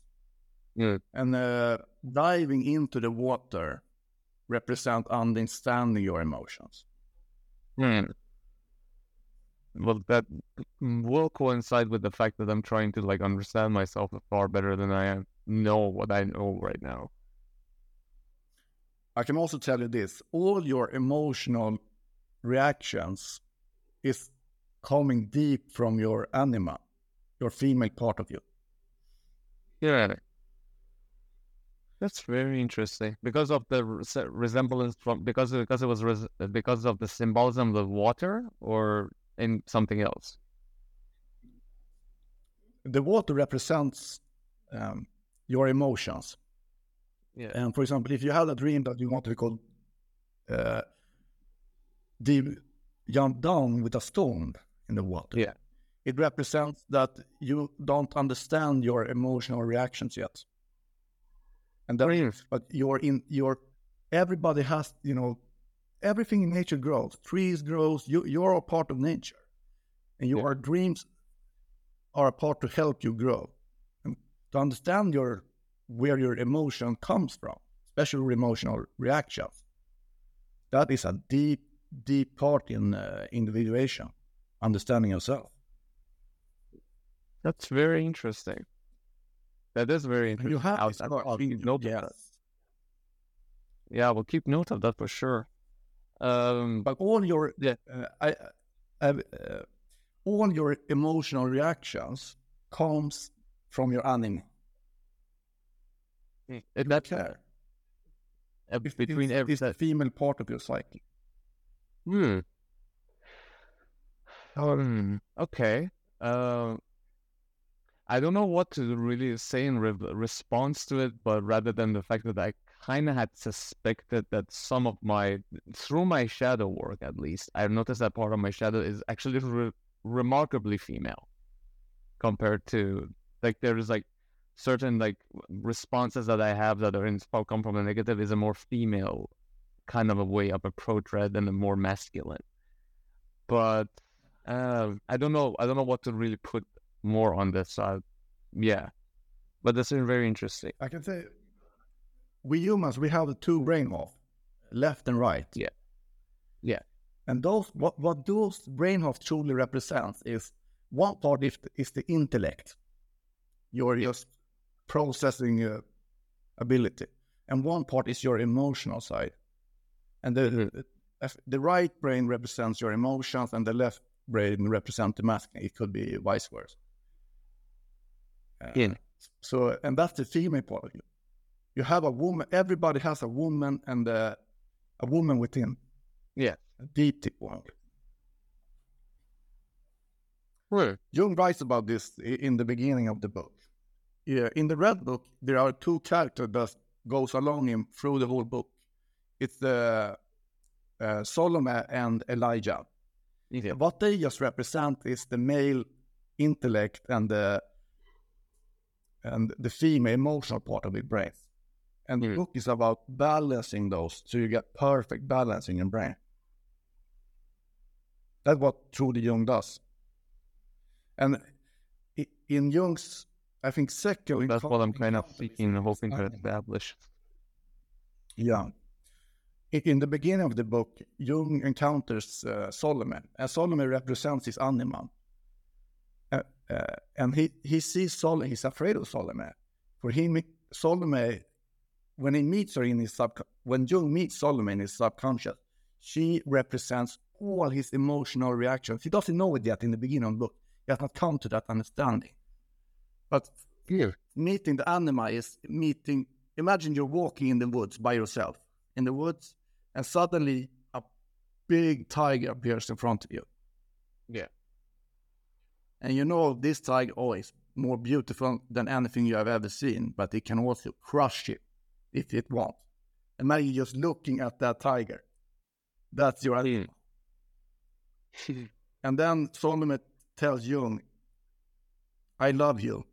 Yeah. And uh, diving into the water represent understanding your emotions. Hmm. Well, that will coincide with the fact that I'm trying to like understand myself far better than I am know what I know right now. I can also tell you this all your emotional reactions is coming deep from your anima, your female part of you. Yeah. That's very interesting because of the res- resemblance from because because it was res- because of the symbolism of the water or in something else. The water represents um, your emotions. Yeah. And for example, if you have a dream that you want to go uh, deep, jump down with a stone in the water, Yeah. it represents that you don't understand your emotional reactions yet. And that, but you're in your everybody has you know everything in nature grows. Trees grows. You you're a part of nature, and your Yeah. dreams are a part to help you grow and to understand your where your emotion comes from, especially emotional reactions. That is a deep, deep part in uh, individuation, understanding yourself. That's very interesting. That is very interesting. You have I'll, I'll keep note of that. Yeah, we'll keep note of that for sure. Um, But all your Yeah. uh, I, I, uh, all your emotional reactions comes from your anima. it, that's care. uh, between it's, every it's the female part of your psyche. Hmm. Um. Okay. Uh, I don't know what to really say in re- response to it, but rather than the fact that I kind of had suspected that some of my through my shadow work at least i've noticed that part of my shadow is actually re- remarkably female compared to like there's like certain like responses that i have that are in come from the negative is a more female kind of a way of approach rather than a more masculine but uh, i don't know i don't know what to really put more on this side yeah but this is very interesting I can say we humans we have the two brain half, left and right. Yeah. Yeah. And those what what those brain half truly represents is one part is the, is the intellect, your just processing uh, ability, and one part is your emotional side. And the, the right brain represents your emotions, and the left brain represents the masculine. It could be vice versa. Uh, Yeah. So, and that's the female part of you. You have a woman. Everybody has a woman and a, a woman within. Yeah. A deep, deep one. Right. Jung writes about this in the beginning of the book. Yeah, in the red book, there are two characters that goes along him through the whole book. It's the uh, Solomon and Elijah. Yeah. What they just represent is the male intellect and the and the female emotional part of the brain. And the Mm. book is about balancing those so you get perfect balance in your brain. That's what Trudy Jung does. And in Jung's, I think, second. That's what I'm kind of encounter with seeking, his hoping to establish. Yeah. In the beginning of the book, Jung encounters uh, Solomon, and Solomon represents his anima. Uh, uh, and he, he sees Solomon, he's afraid of Solomon. For him, Solomon, when he meets her in his sub, when Jung meets Solomon in his subconscious, she represents all his emotional reactions. He doesn't know it yet in the beginning of the book. He has not come to that understanding. But Yeah. meeting the anima is meeting. Imagine you're walking in the woods by yourself in the woods, and suddenly a big tiger appears in front of you. Yeah. And you know this tiger oh, is more beautiful than anything you have ever seen, but it can also crush you if it wants. Imagine just looking at that tiger. That's your hmm. animal. (laughs) And then Solomon tells Jung, I love you.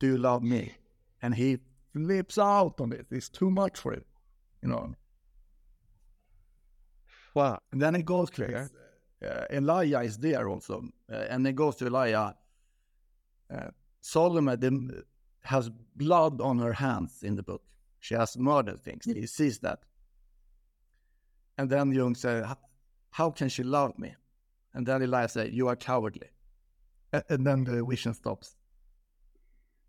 Do you love me? And he flips out on it. It's too much for him, you know. Wow. And then it goes to Okay. uh, Elijah is there also, uh, and it goes to Elijah. Uh, Solomon the, has blood on her hands in the book. She has murdered things. He sees that, and then Jung said, "How can she love me?" And then Elijah said, "You are cowardly." And then the vision stops.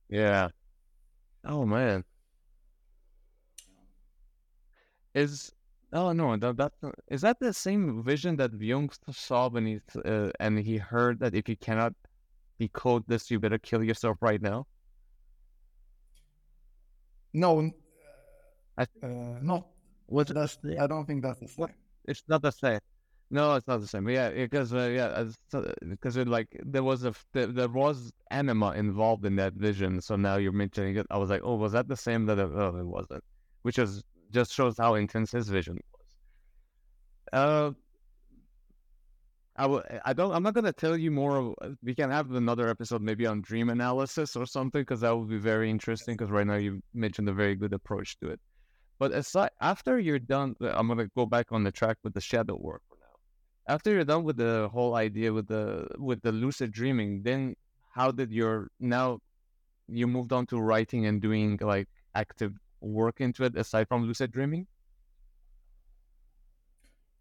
Yeah. Oh man. Is oh no that that is that the same vision that Jung saw when he uh, and he heard that if you cannot decode this, you better kill yourself right now. No, I- uh, not. Was That's, I don't think that's the same. It's not the same. No, it's not the same. Yeah, because uh, yeah, because it like there was a there, there was anima involved in that vision. So now you're mentioning it. I was like, oh, was that the same? That it- oh, it wasn't. Which is just shows how intense his vision was. Uh, I. I don't. I'm not gonna tell you more. Of, uh, we can have another episode maybe on dream analysis or something because that would be very interesting. Because right now you mentioned a very good approach to it. But aside, after you're done, uh, I'm gonna go back on the track with the shadow work for now. After you're done with the whole idea with the with the lucid dreaming, then how did your now you moved on to writing and doing like active work into it aside from lucid dreaming?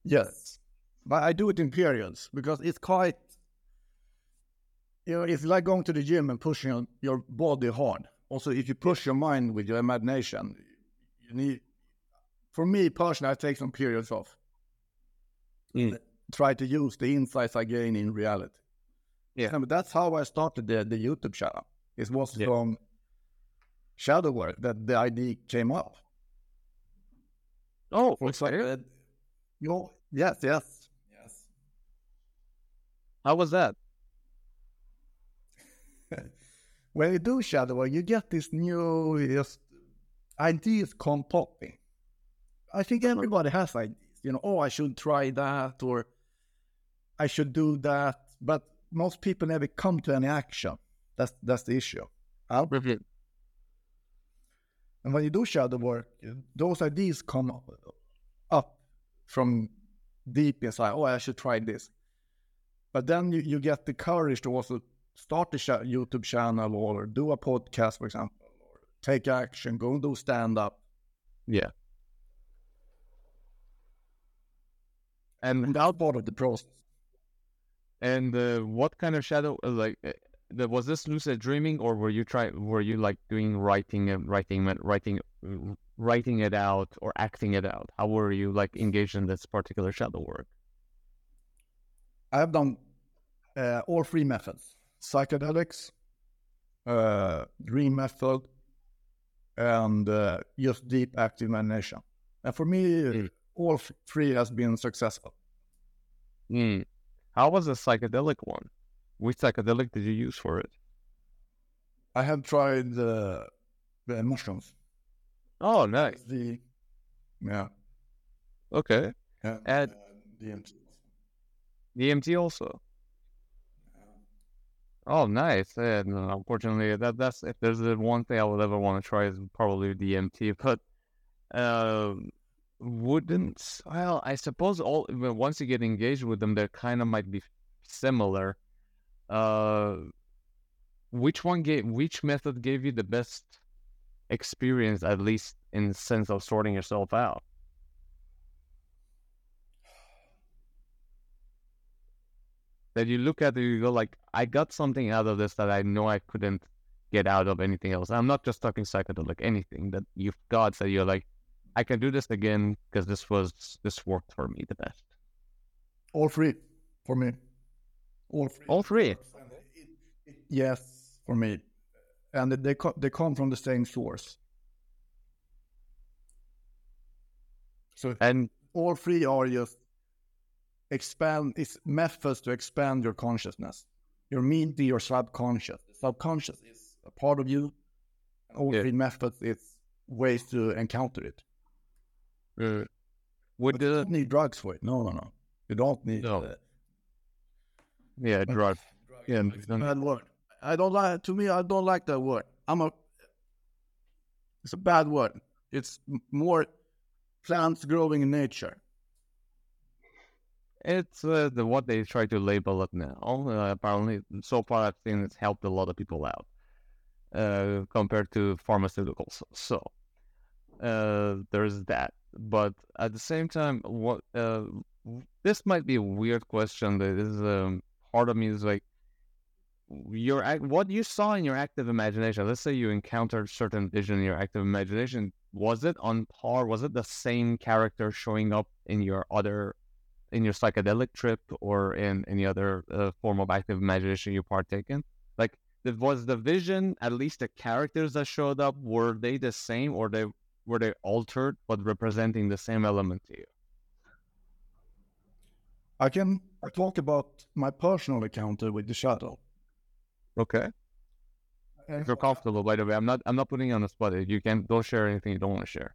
Yes, but I do it in periods because it's quite. You know, it's like going to the gym and pushing your- body hard. Also, if you push your mind with your imagination, you need. For me personally, I take some periods off. Mm. Try to use the insights I gain in reality. Yeah. And that's how I started the, the YouTube channel. It was Yeah. from shadow work that the idea came up. Oh, For example, uh, you know, yes, yes, yes. how was that? (laughs) when you do shadow work, you get this new just ideas come popping. I think everybody has ideas. You know, oh, I should try that, or I should do that. But most people never come to any action. That's that's the issue. Huh? And when you do shadow work, those ideas come up, from deep inside. Oh, I should try this. But then you, you get the courage to also start a YouTube channel or do a podcast, for example, or take action, go and do stand up. Yeah. And, and that's part of the process. And uh, what kind of shadow, uh, like, uh, was this lucid dreaming, or were you try, were you like doing writing and writing, writing, writing it out, or acting it out? How were you like engaged in this particular shadow work? I have done uh, all three methods: psychedelics, uh, dream method, and uh, just deep active imagination. And for me, mm. all three has been successful. Mm. How was the psychedelic one? Which psychedelic did you use for it? I have tried the mushrooms. Oh, nice. The yeah. Okay. Yeah. And uh, DMT. DMT also. Oh, nice. Yeah, no, unfortunately, that that's if there's the one thing I would ever want to try is probably DMT. But uh, wouldn't well, I suppose all once you get engaged with them, they kind of might be similar. Uh, which one gave which method gave you the best experience, at least in the sense of sorting yourself out? That you look at it, you go like, I got something out of this that I know I couldn't get out of anything else. I'm not just talking psychedelic, anything that you've got that you're like, I can do this again because this was this worked for me the best. All three for me. All three. All three. Yes, for me, and they they come from the same source. So and all three are just expand. It's methods to expand your consciousness. Your meaning, your subconscious. The subconscious is a part of you. All yeah. three methods is ways to encounter it. Uh, would but you don't need drugs for it. No, no, no. You don't need. No. Uh, yeah, drug. Yeah, bad word. I don't like. To me, I don't like that word. I'm a. It's a bad word. It's more plants growing in nature. It's uh, the what they try to label it now. Uh, apparently, so far I've seen it's helped a lot of people out uh, compared to pharmaceuticals. So uh, there's that. But at the same time, what uh, this might be a weird question. That is um, part of me is like your what you saw in your active imagination. Let's say you encountered certain vision in your active imagination. Was it on par? Was it the same character showing up in your other, in your psychedelic trip or in any other uh, form of active imagination you partake in? Like, was the vision at least the characters that showed up were they the same or they were they altered but representing the same element to you? I can talk about my personal encounter with the shadow. Okay. If you're comfortable, by the way, I'm not. I'm not putting you on the spot. If you can, don't share anything you don't want to share.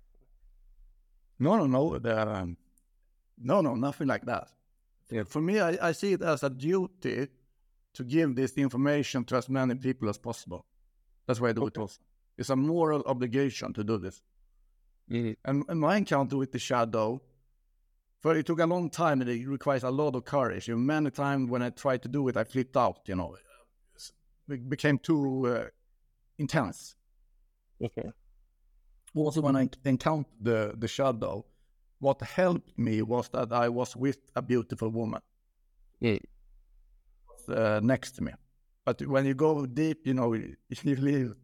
No, no, no. The, um, no, no, nothing like that. Yeah. For me, I, I see it as a duty to give this information to as many people as possible. That's why I do okay. it also. It's a moral obligation to do this. Mm-hmm. And, and my encounter with the shadow, for it took a long time and it requires a lot of courage. Know, many times when I tried to do it, I flipped out, you know. It became too uh, intense. Okay. Also, when I encountered the, the shadow, what helped me was that I was with a beautiful woman. Yeah. Uh, next to me. But when you go deep, you know, you leave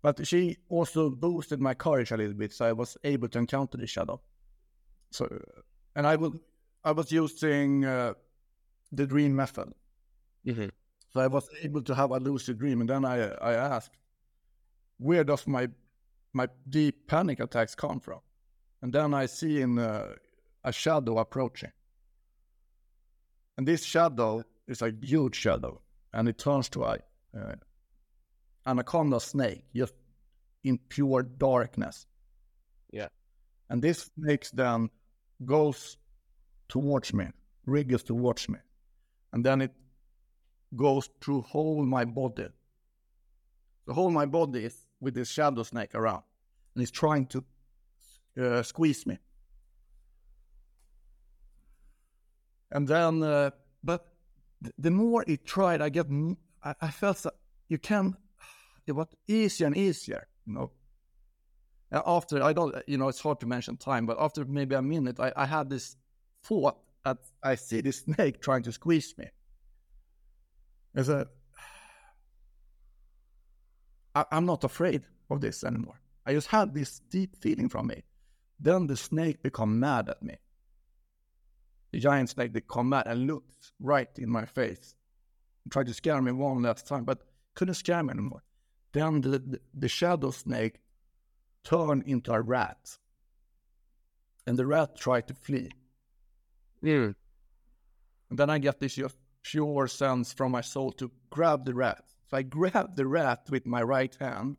but she also boosted my courage a little bit, so I was able to encounter the shadow. So, and I will, I was using uh, the dream method. Mm-hmm. So I was able to have a lucid dream, and then I, I asked, where does my, my deep panic attacks come from? And then I see in uh, a shadow approaching, and this shadow is a huge shadow, and it turns to a uh, anaconda snake, just in pure darkness. Yeah. And this snake then goes towards me, wriggles towards me. And then it goes through whole my body. The whole my body is with this shadow snake around. And it's trying to uh, squeeze me. And then, uh, but th- the more it tried, I get, I felt that you can, it was easier and easier, you know. After, I don't, you know, it's hard to mention time, but after maybe a minute, I, I had this thought that I see this (laughs) snake trying to squeeze me. It's I, am not afraid of this anymore. I just had this deep feeling from me. Then the snake become mad at me. The giant snake they come mad and looked right in my face. Tried to scare me one last time, but couldn't scare me anymore. Then the, the, the shadow snake turned into a rat. And the rat tried to flee. Yeah. And then I get this pure sense from my soul to grab the rat. So I grab the rat with my right hand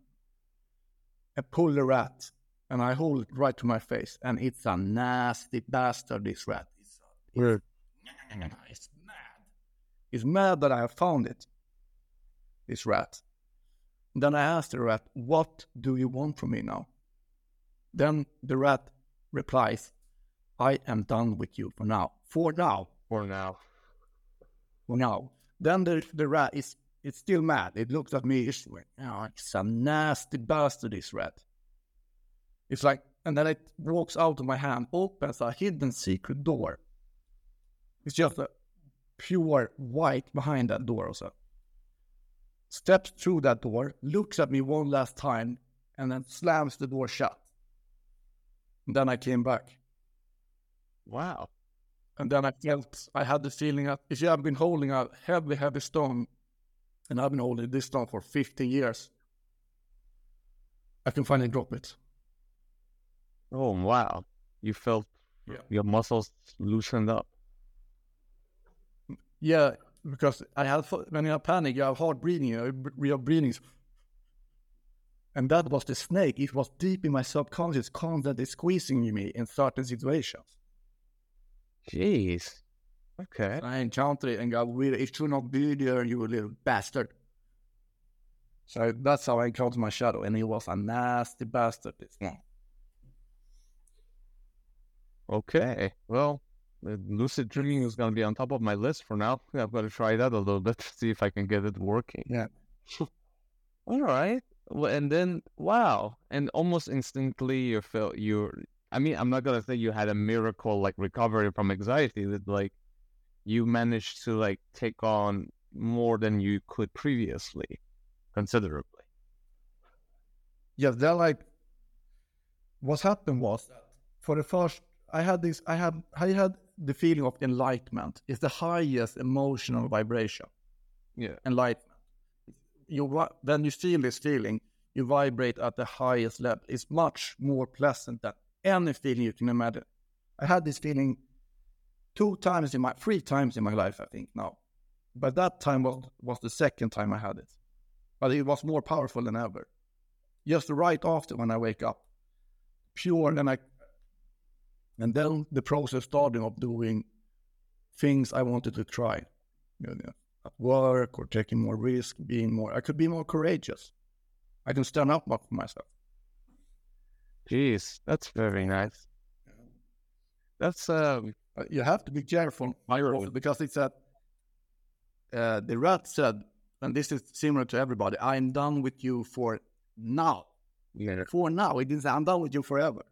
and pull the rat and I hold it right to my face. And it's a nasty bastard, this rat. It's, Weird. Mm. it's mad. It's mad that I have found it, this rat. Then I asked the rat, What do you want from me now? Then the rat replies, I am done with you for now. For now. For now. For now. Then the, the rat is it's still mad. It looks at me. It's like, oh, it's a nasty bastard, this rat. It's like, and then it walks out of my hand, opens a hidden secret door. It's just a pure white behind that door also. Steps through that door, looks at me one last time, and then slams the door shut. And then I came back. Wow. And then I felt, I had the feeling that if you have been holding a heavy, heavy stone, and I've been holding this stone for 15 years, I can finally drop it. Oh wow. You felt Yeah. your muscles loosened up. Yeah, because I had, when you have panic, you have hard breathing, you have, you have breathing. And that was the snake. It was deep in my subconscious, constantly squeezing me in certain situations. Jeez. Okay. I encountered it and got really, it should not be there, you little bastard. So that's how I encountered my shadow, and he was a nasty bastard. This one. Okay. Well, the lucid dreaming is gonna be on top of my list for now. I've got to try that a little bit, see if I can get it working. Yeah. (laughs) All right. Well, and then wow, and almost instantly you felt you. I mean, I'm not gonna say you had a miracle like recovery from anxiety. That like you managed to like take on more than you could previously, considerably. Yeah, then like what happened was that for the first I had this I had I had the feeling of enlightenment. It's the highest emotional vibration. Yeah. Enlightenment. You when you feel this feeling, you vibrate at the highest level. It's much more pleasant than any feeling you can imagine. I had this feeling two times in my three times in my life, I think now. But that time was was the second time I had it. But it was more powerful than ever. Just right after when I wake up. Pure and I and then the process started of doing things I wanted to try. You know, at work or taking more risk, being more I could be more courageous. I can stand up more for myself. Jeez, that's very nice. That's um. Uh, You have to be careful because it's that uh, the rat said, and this is similar to everybody. I'm done with you for now. Yeah. For now, it didn't say I'm done with you forever.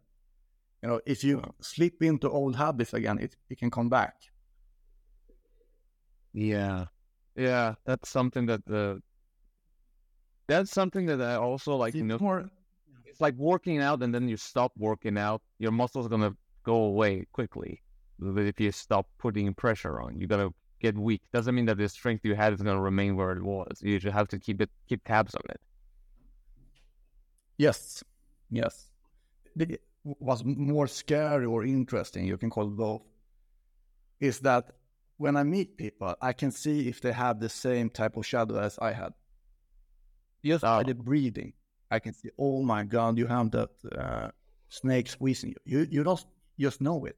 You know, if you slip into old habits again, it, it can come back. Yeah, yeah, that's something that the that's something that I also like. It's You know, more, it's like working out, and then you stop working out, your muscles are gonna go away quickly. But if you stop putting pressure on, you're gonna get weak. Doesn't mean that the strength you had is gonna remain where it was. You just have to keep it, keep tabs on it. yes, yes. The, what's more scary or interesting, you can call it both, is that when I meet people, I can see if they have the same type of shadow as I had. Just by Oh. the breathing, I can see, oh my God, you have that uh, snake squeezing you. You you don't just know it.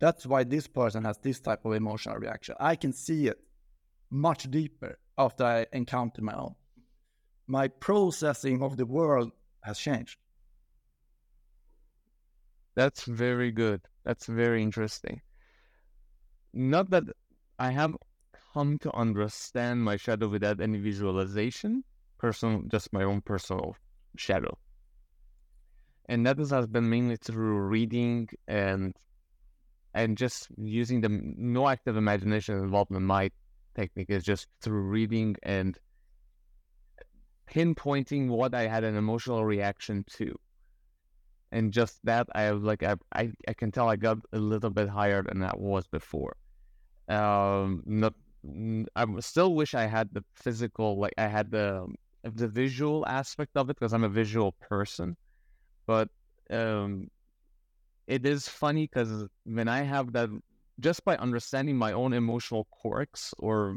That's why this person has this type of emotional reaction. I can see it much deeper after I encounter my own. My processing of the world has changed. That's very good. That's very interesting. Not that I have come to understand my shadow without any visualization, personal, just my own personal shadow. And that has been mainly through reading and and just using the no active imagination involved in my technique is just through reading and pinpointing what I had an emotional reaction to. And just that I have like I, I I can tell I got a little bit higher than I was before. Um not I still wish I had the physical like I had the the visual aspect of it because I'm a visual person. But um it is funny because when I have that just by understanding my own emotional quirks or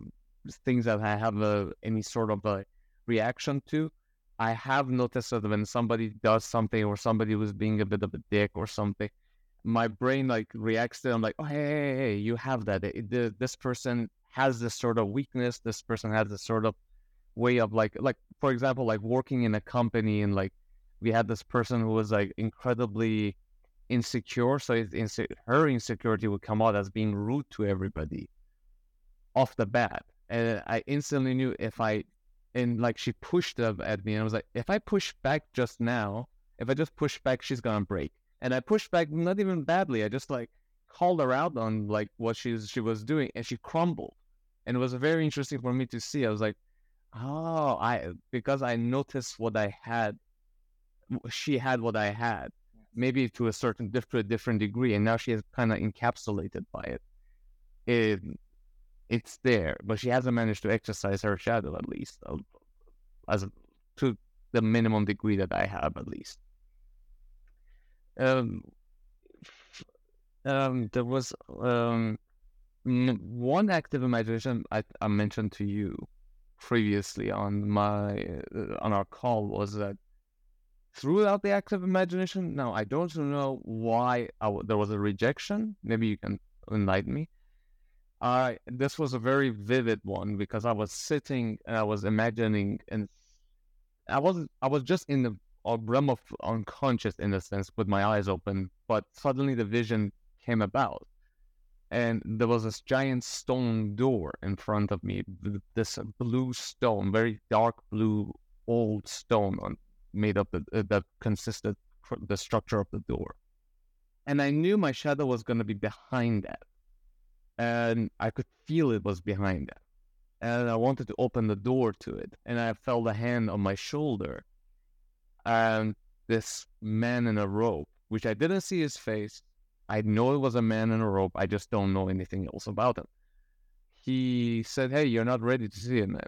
things that I have a, any sort of a reaction to, I have noticed that when somebody does something or somebody was being a bit of a dick or something, my brain like reacts to. It. I'm like, oh hey, hey, hey, you have that. Eh, it, the, this person has this sort of weakness. This person has this sort of way of like, like for example, like working in a company and like we had this person who was like incredibly insecure. So inse- her insecurity would come out as being rude to everybody off the bat. And I instantly knew if I, and like she pushed up at me, and I was like, if I push back just now, if I just push back, she's gonna break. And I pushed back not even badly. I just like called her out on like what she's she was doing, and she crumbled. And it was very interesting for me to see. I was like, oh, I because I noticed what I had, she had what I had, maybe to a certain different different degree, and now she is kind of encapsulated by it. It it's there, but she hasn't managed to exercise her shadow at least, as to the minimum degree that I have at least. Um, um, there was um one active imagination I, I mentioned to you previously on my uh, on our call was that throughout the active imagination. Now, I don't know why there was a rejection. Maybe you can enlighten me. I this was a very vivid one because I was sitting and I was imagining, and I was I was just in the realm of unconscious in a sense with my eyes open, but suddenly the vision came about, and there was this giant stone door in front of me. This blue stone, very dark blue old stone on made up the, uh, that consisted the structure of the door. And I knew my shadow was going to be behind that. And I could feel it was behind that. And I wanted to open the door to it. And I felt a hand on my shoulder. And this man in a robe, which I didn't see his face. I know it was a man in a robe. I just don't know anything else about him. He said, Hey, you're not ready to see it, man.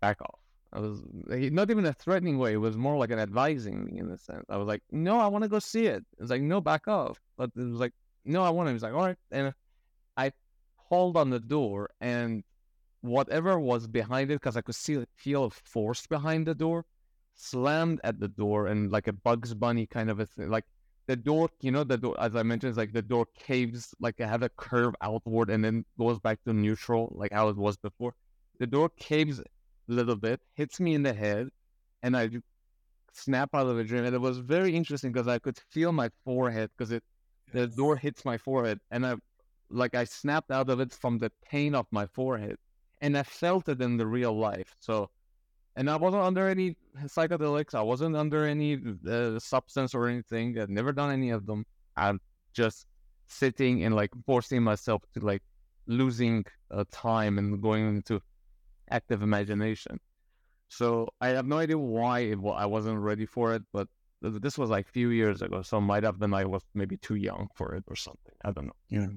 Back off. I was not even a threatening way. It was more like an advising me in a sense. I was like, no, I want to go see it. It's like, no, back off. But it was like, no, I want to. He was like, all right. And I pulled on the door and whatever was behind it, because I could see feel a force behind the door, slammed at the door and like a Bugs Bunny kind of a thing. Like the door, you know, the door, as I mentioned, is like the door caves, like it had a curve outward and then goes back to neutral, like how it was before. The door caves a little bit, hits me in the head, and I snap out of a dream. And it was very interesting because I could feel my forehead because it the door hits my forehead, and I like I snapped out of it from the pain of my forehead, and I felt it in the real life. So, and I wasn't under any psychedelics. I wasn't under any uh, substance or anything. I'd never done any of them. I'm just sitting and like forcing myself to like losing uh, time and going into active imagination. So I have no idea why it, I wasn't ready for it, but this was like a few years ago, so might have been I was maybe too young for it or something. I don't know. Yeah.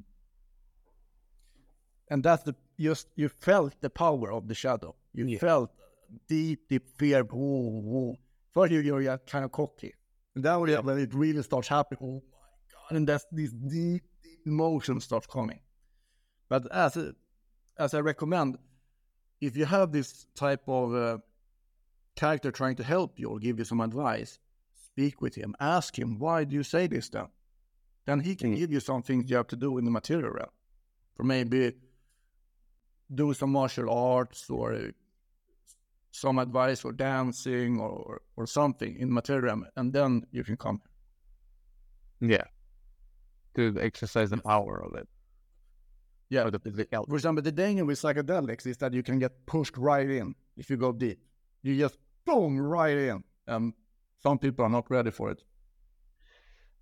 And that's the just you felt the power of the shadow. You yeah. felt deep, deep fear. Whoa, whoa. First you, you're kind of cocky, and then when, when it really starts happening, oh my god! And that's this deep, deep emotion starts coming. But as a, as I recommend, if you have this type of uh, character trying to help you or give you some advice, speak with him. Ask him, why do you say this then? Then he can Mm. give you some things you have to do in the material realm. For maybe do some martial arts or some advice for dancing or, or something in material. And then you can come. Yeah. To exercise the power of it. Yeah. The. For example, the danger with psychedelics is that you can get pushed right in if you go deep. You just boom right in. And some people are not ready for it.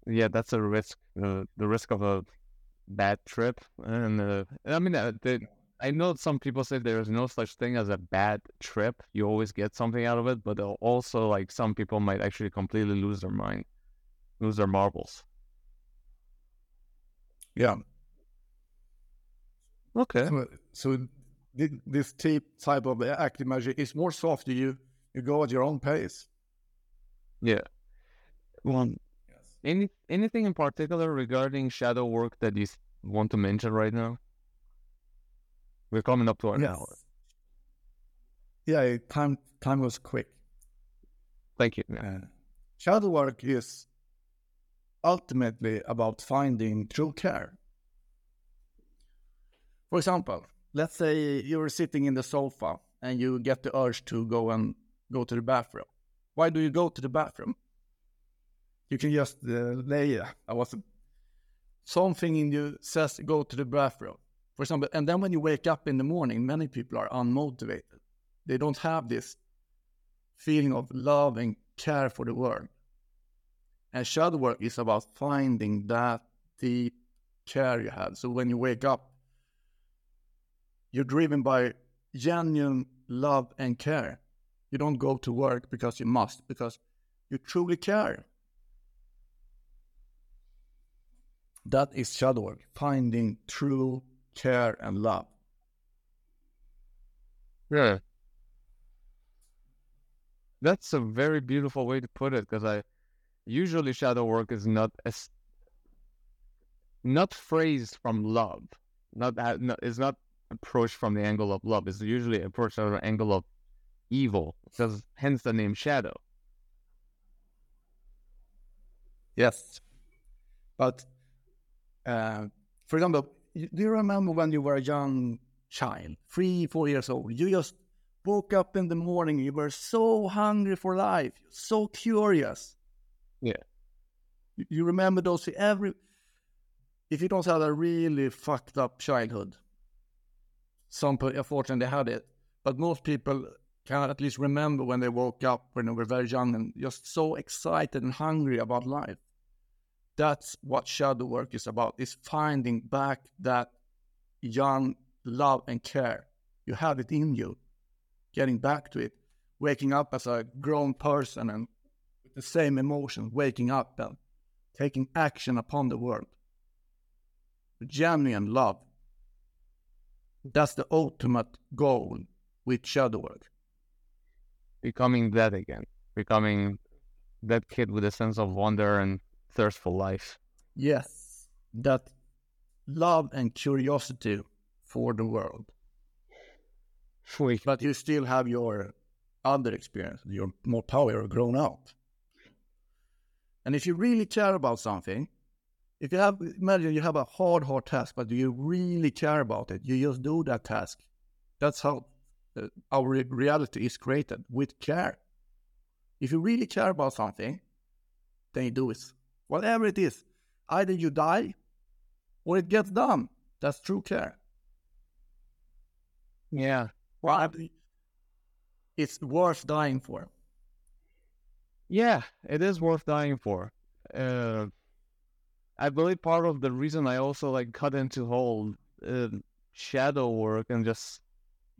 Yeah, that's a risk. Uh, the risk of a bad trip. And uh, I mean, uh, the, I know some people say there is no such thing as a bad trip. You always get something out of it. But uh, also, like, some people might actually completely lose their mind, lose their marbles. Yeah. Okay. So, so this type type of active magic is more soft. You you go at your own pace. Yeah. One. Yes. any anything in particular regarding shadow work that you want to mention right now? We're coming up to an hour. Yeah. Time time was quick. Thank you. Yeah. Uh, shadow work is ultimately about finding true care. For example, let's say you're sitting in the sofa and you get the urge to go and go to the bathroom. Why do you go to the bathroom? You can just uh, lay. I was something in you says go to the bathroom. For example, and then when you wake up in the morning, many people are unmotivated. They don't have this feeling of love and care for the world. And shadow work is about finding that deep care you have. So when you wake up, you're driven by genuine love and care. You don't go to work because you must, because you truly care. That is shadow work, finding true care and love. Yeah. That's a very beautiful way to put it because I usually shadow work is not as not phrased from love. Not that no, it's not approached from the angle of love. It's usually approached from the angle of evil, because hence the name shadow. Yes. But, uh, for example, do you remember when you were a young child, three, four years old? You just woke up in the morning, you were so hungry for life, so curious. Yeah. You- You remember those every. If you don't have a really fucked up childhood, some people, unfortunately, had it, but most people can at least remember when they woke up when they were very young and just so excited and hungry about life that's what shadow work is about is finding back that young love and care. You have it in you getting back to it waking up as a grown person and with the same emotion waking up and taking action upon the world. Genuine love. That's the ultimate goal with shadow work. Becoming that again. Becoming that kid with a sense of wonder and thirst for life. yes that love and curiosity for the world Sweet. but you still have your other experience. You're more power grown up. And if you really care about something, if you have, imagine you have a hard, hard task, but do you really care about it, you just do that task. That's how uh, our re- reality is created with care. If you really care about something, then you do it. Whatever it is, either you die or it gets done. That's true care. Yeah. Well, I- it's worth dying for. Yeah, it is worth dying for. Uh, I believe part of the reason I also like cut into whole uh, shadow work and just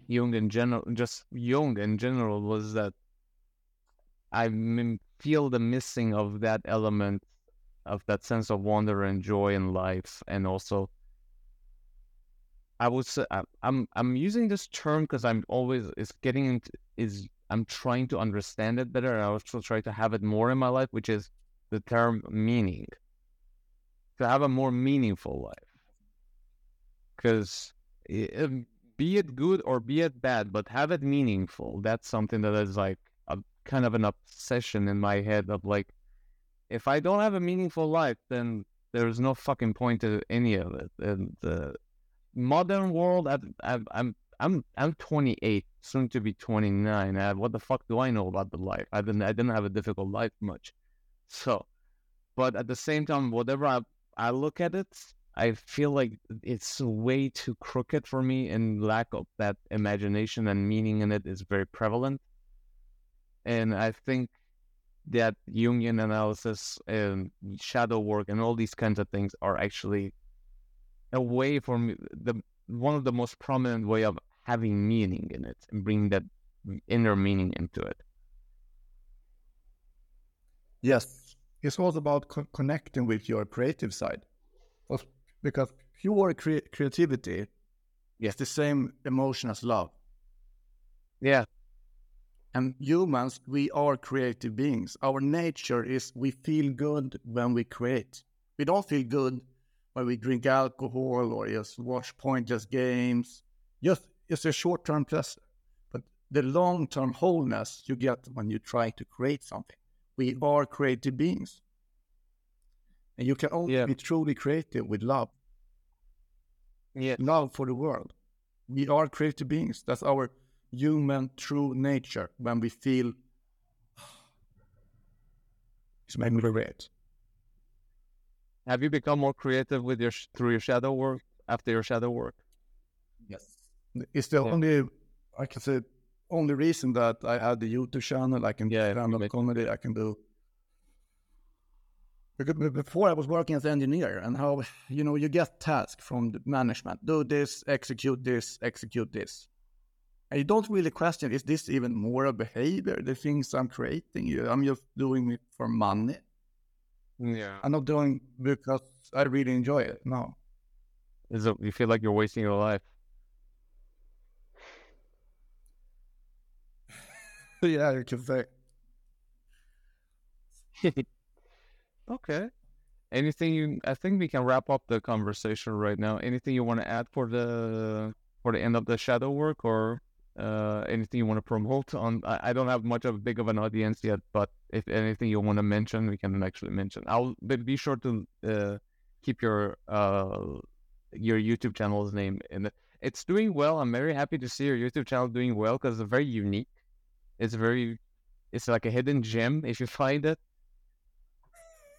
Jung in general, just Jung in general, was that I m- feel the missing of that element of that sense of wonder and joy in life, and also I would say I'm I'm using this term because I'm always it's getting into is I'm trying to understand it better. and I also try to have it more in my life, which is the term meaning. To have a more meaningful life, because um, be it good or be it bad, but have it meaningful. That's something that is like a kind of an obsession in my head of like, if I don't have a meaningful life, then there's no fucking point to any of it. And the modern world, I, I, I'm I'm I'm 28, soon to be 29. Uh, what the fuck do I know about the life? I didn't I didn't have a difficult life much. So, but at the same time, whatever I I look at it, I feel like it's way too crooked for me, and lack of that imagination and meaning in it is very prevalent. And I think that Jungian analysis and shadow work and all these kinds of things are actually a way for me the one of the most prominent way of having meaning in it and bring that inner meaning into it. Yes, it's all about co- connecting with your creative side, because pure cre- creativity Yeah. is the same emotion as love. Yeah, And humans, we are creative beings. Our nature is we feel good when we create. We don't feel good when we drink alcohol or just watch pointless games. Just it's a short term pleasure. But the long term wholeness you get when you try to create something. We mm-hmm. are creative beings. And you can only Yeah. be truly creative with love. yeah, Love for the world. We are creative beings. That's our human true nature when we feel it's made me regret. Have you become more creative with your sh- through your shadow work after your shadow work? Yes. It's the Yeah. only I can say only reason that I had the YouTube channel. I can Yeah, do stand you up comedy. I can do because before I was working as an engineer and how you know you get tasks from the management. Do this, execute this, execute this. And you don't really question is this even more a behavior, the things I'm creating? I'm just doing it for money. Yeah, I'm not doing because I really enjoy it. No. is it you feel like you're wasting your life? (laughs) yeah, you can say. (laughs) okay. Anything you? I think we can wrap up the conversation right now. Anything you want to add for the for the end of the shadow work, or uh, anything you want to promote? On I, I don't have much of a big of an audience yet, but if anything you want to mention, we can actually mention. I'll but be sure to uh, keep your uh your YouTube channel's name in it. It's doing well. I'm very happy to see your YouTube channel doing well because it's very unique. It's very, it's like a hidden gem if you (laughs) find it.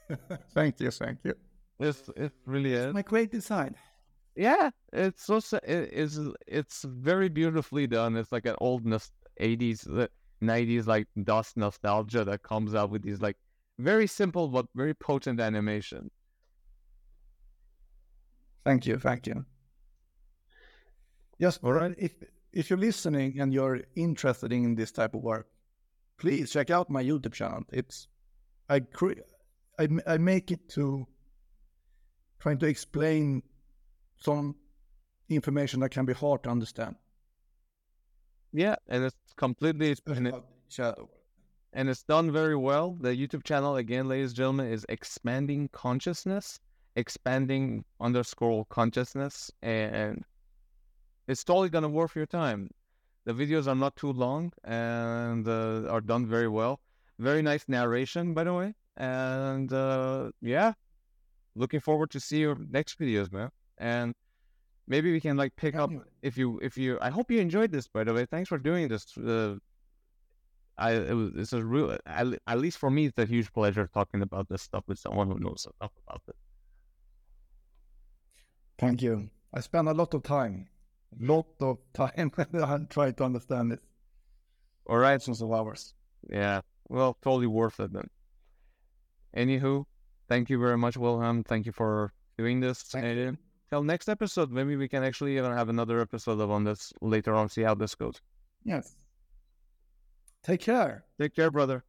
(laughs) thank you, thank you. It's it really is. My creative side. Yeah, it's so it is it's very beautifully done. It's like an old 80s, uh, 90s like dust nostalgia that comes out with these like very simple but very potent animation. Thank you, thank you. Yes, All right. If if you're listening and you're interested in this type of work, please check out my YouTube channel. It's I cre- I make it to trying to explain some information that can be hard to understand. Yeah, and it's completely and, it, and it's done very well. The YouTube channel again, ladies and gentlemen, is expanding consciousness, expanding underscore consciousness, and it's totally gonna worth your time. The videos are not too long and uh, are done very well. Very nice narration, by the way. And uh, yeah, looking forward to see your next videos, man. And maybe we can like pick up if you if you. I hope you enjoyed this, by the way. Thanks for doing this. Uh, I it was it's a real at, at least for me it's a huge pleasure talking about this stuff with someone who knows enough about it. Thank you. I spent a lot of time, lot of time (laughs) trying to understand it. All right. Thousands of hours. Yeah. Well, totally worth it then. Anywho, thank you very much, Wilhelm. Thank you for doing this. Thank till next episode, maybe we can actually even have another episode of on this later on. See how this goes. Yes. Take care. Take care, brother.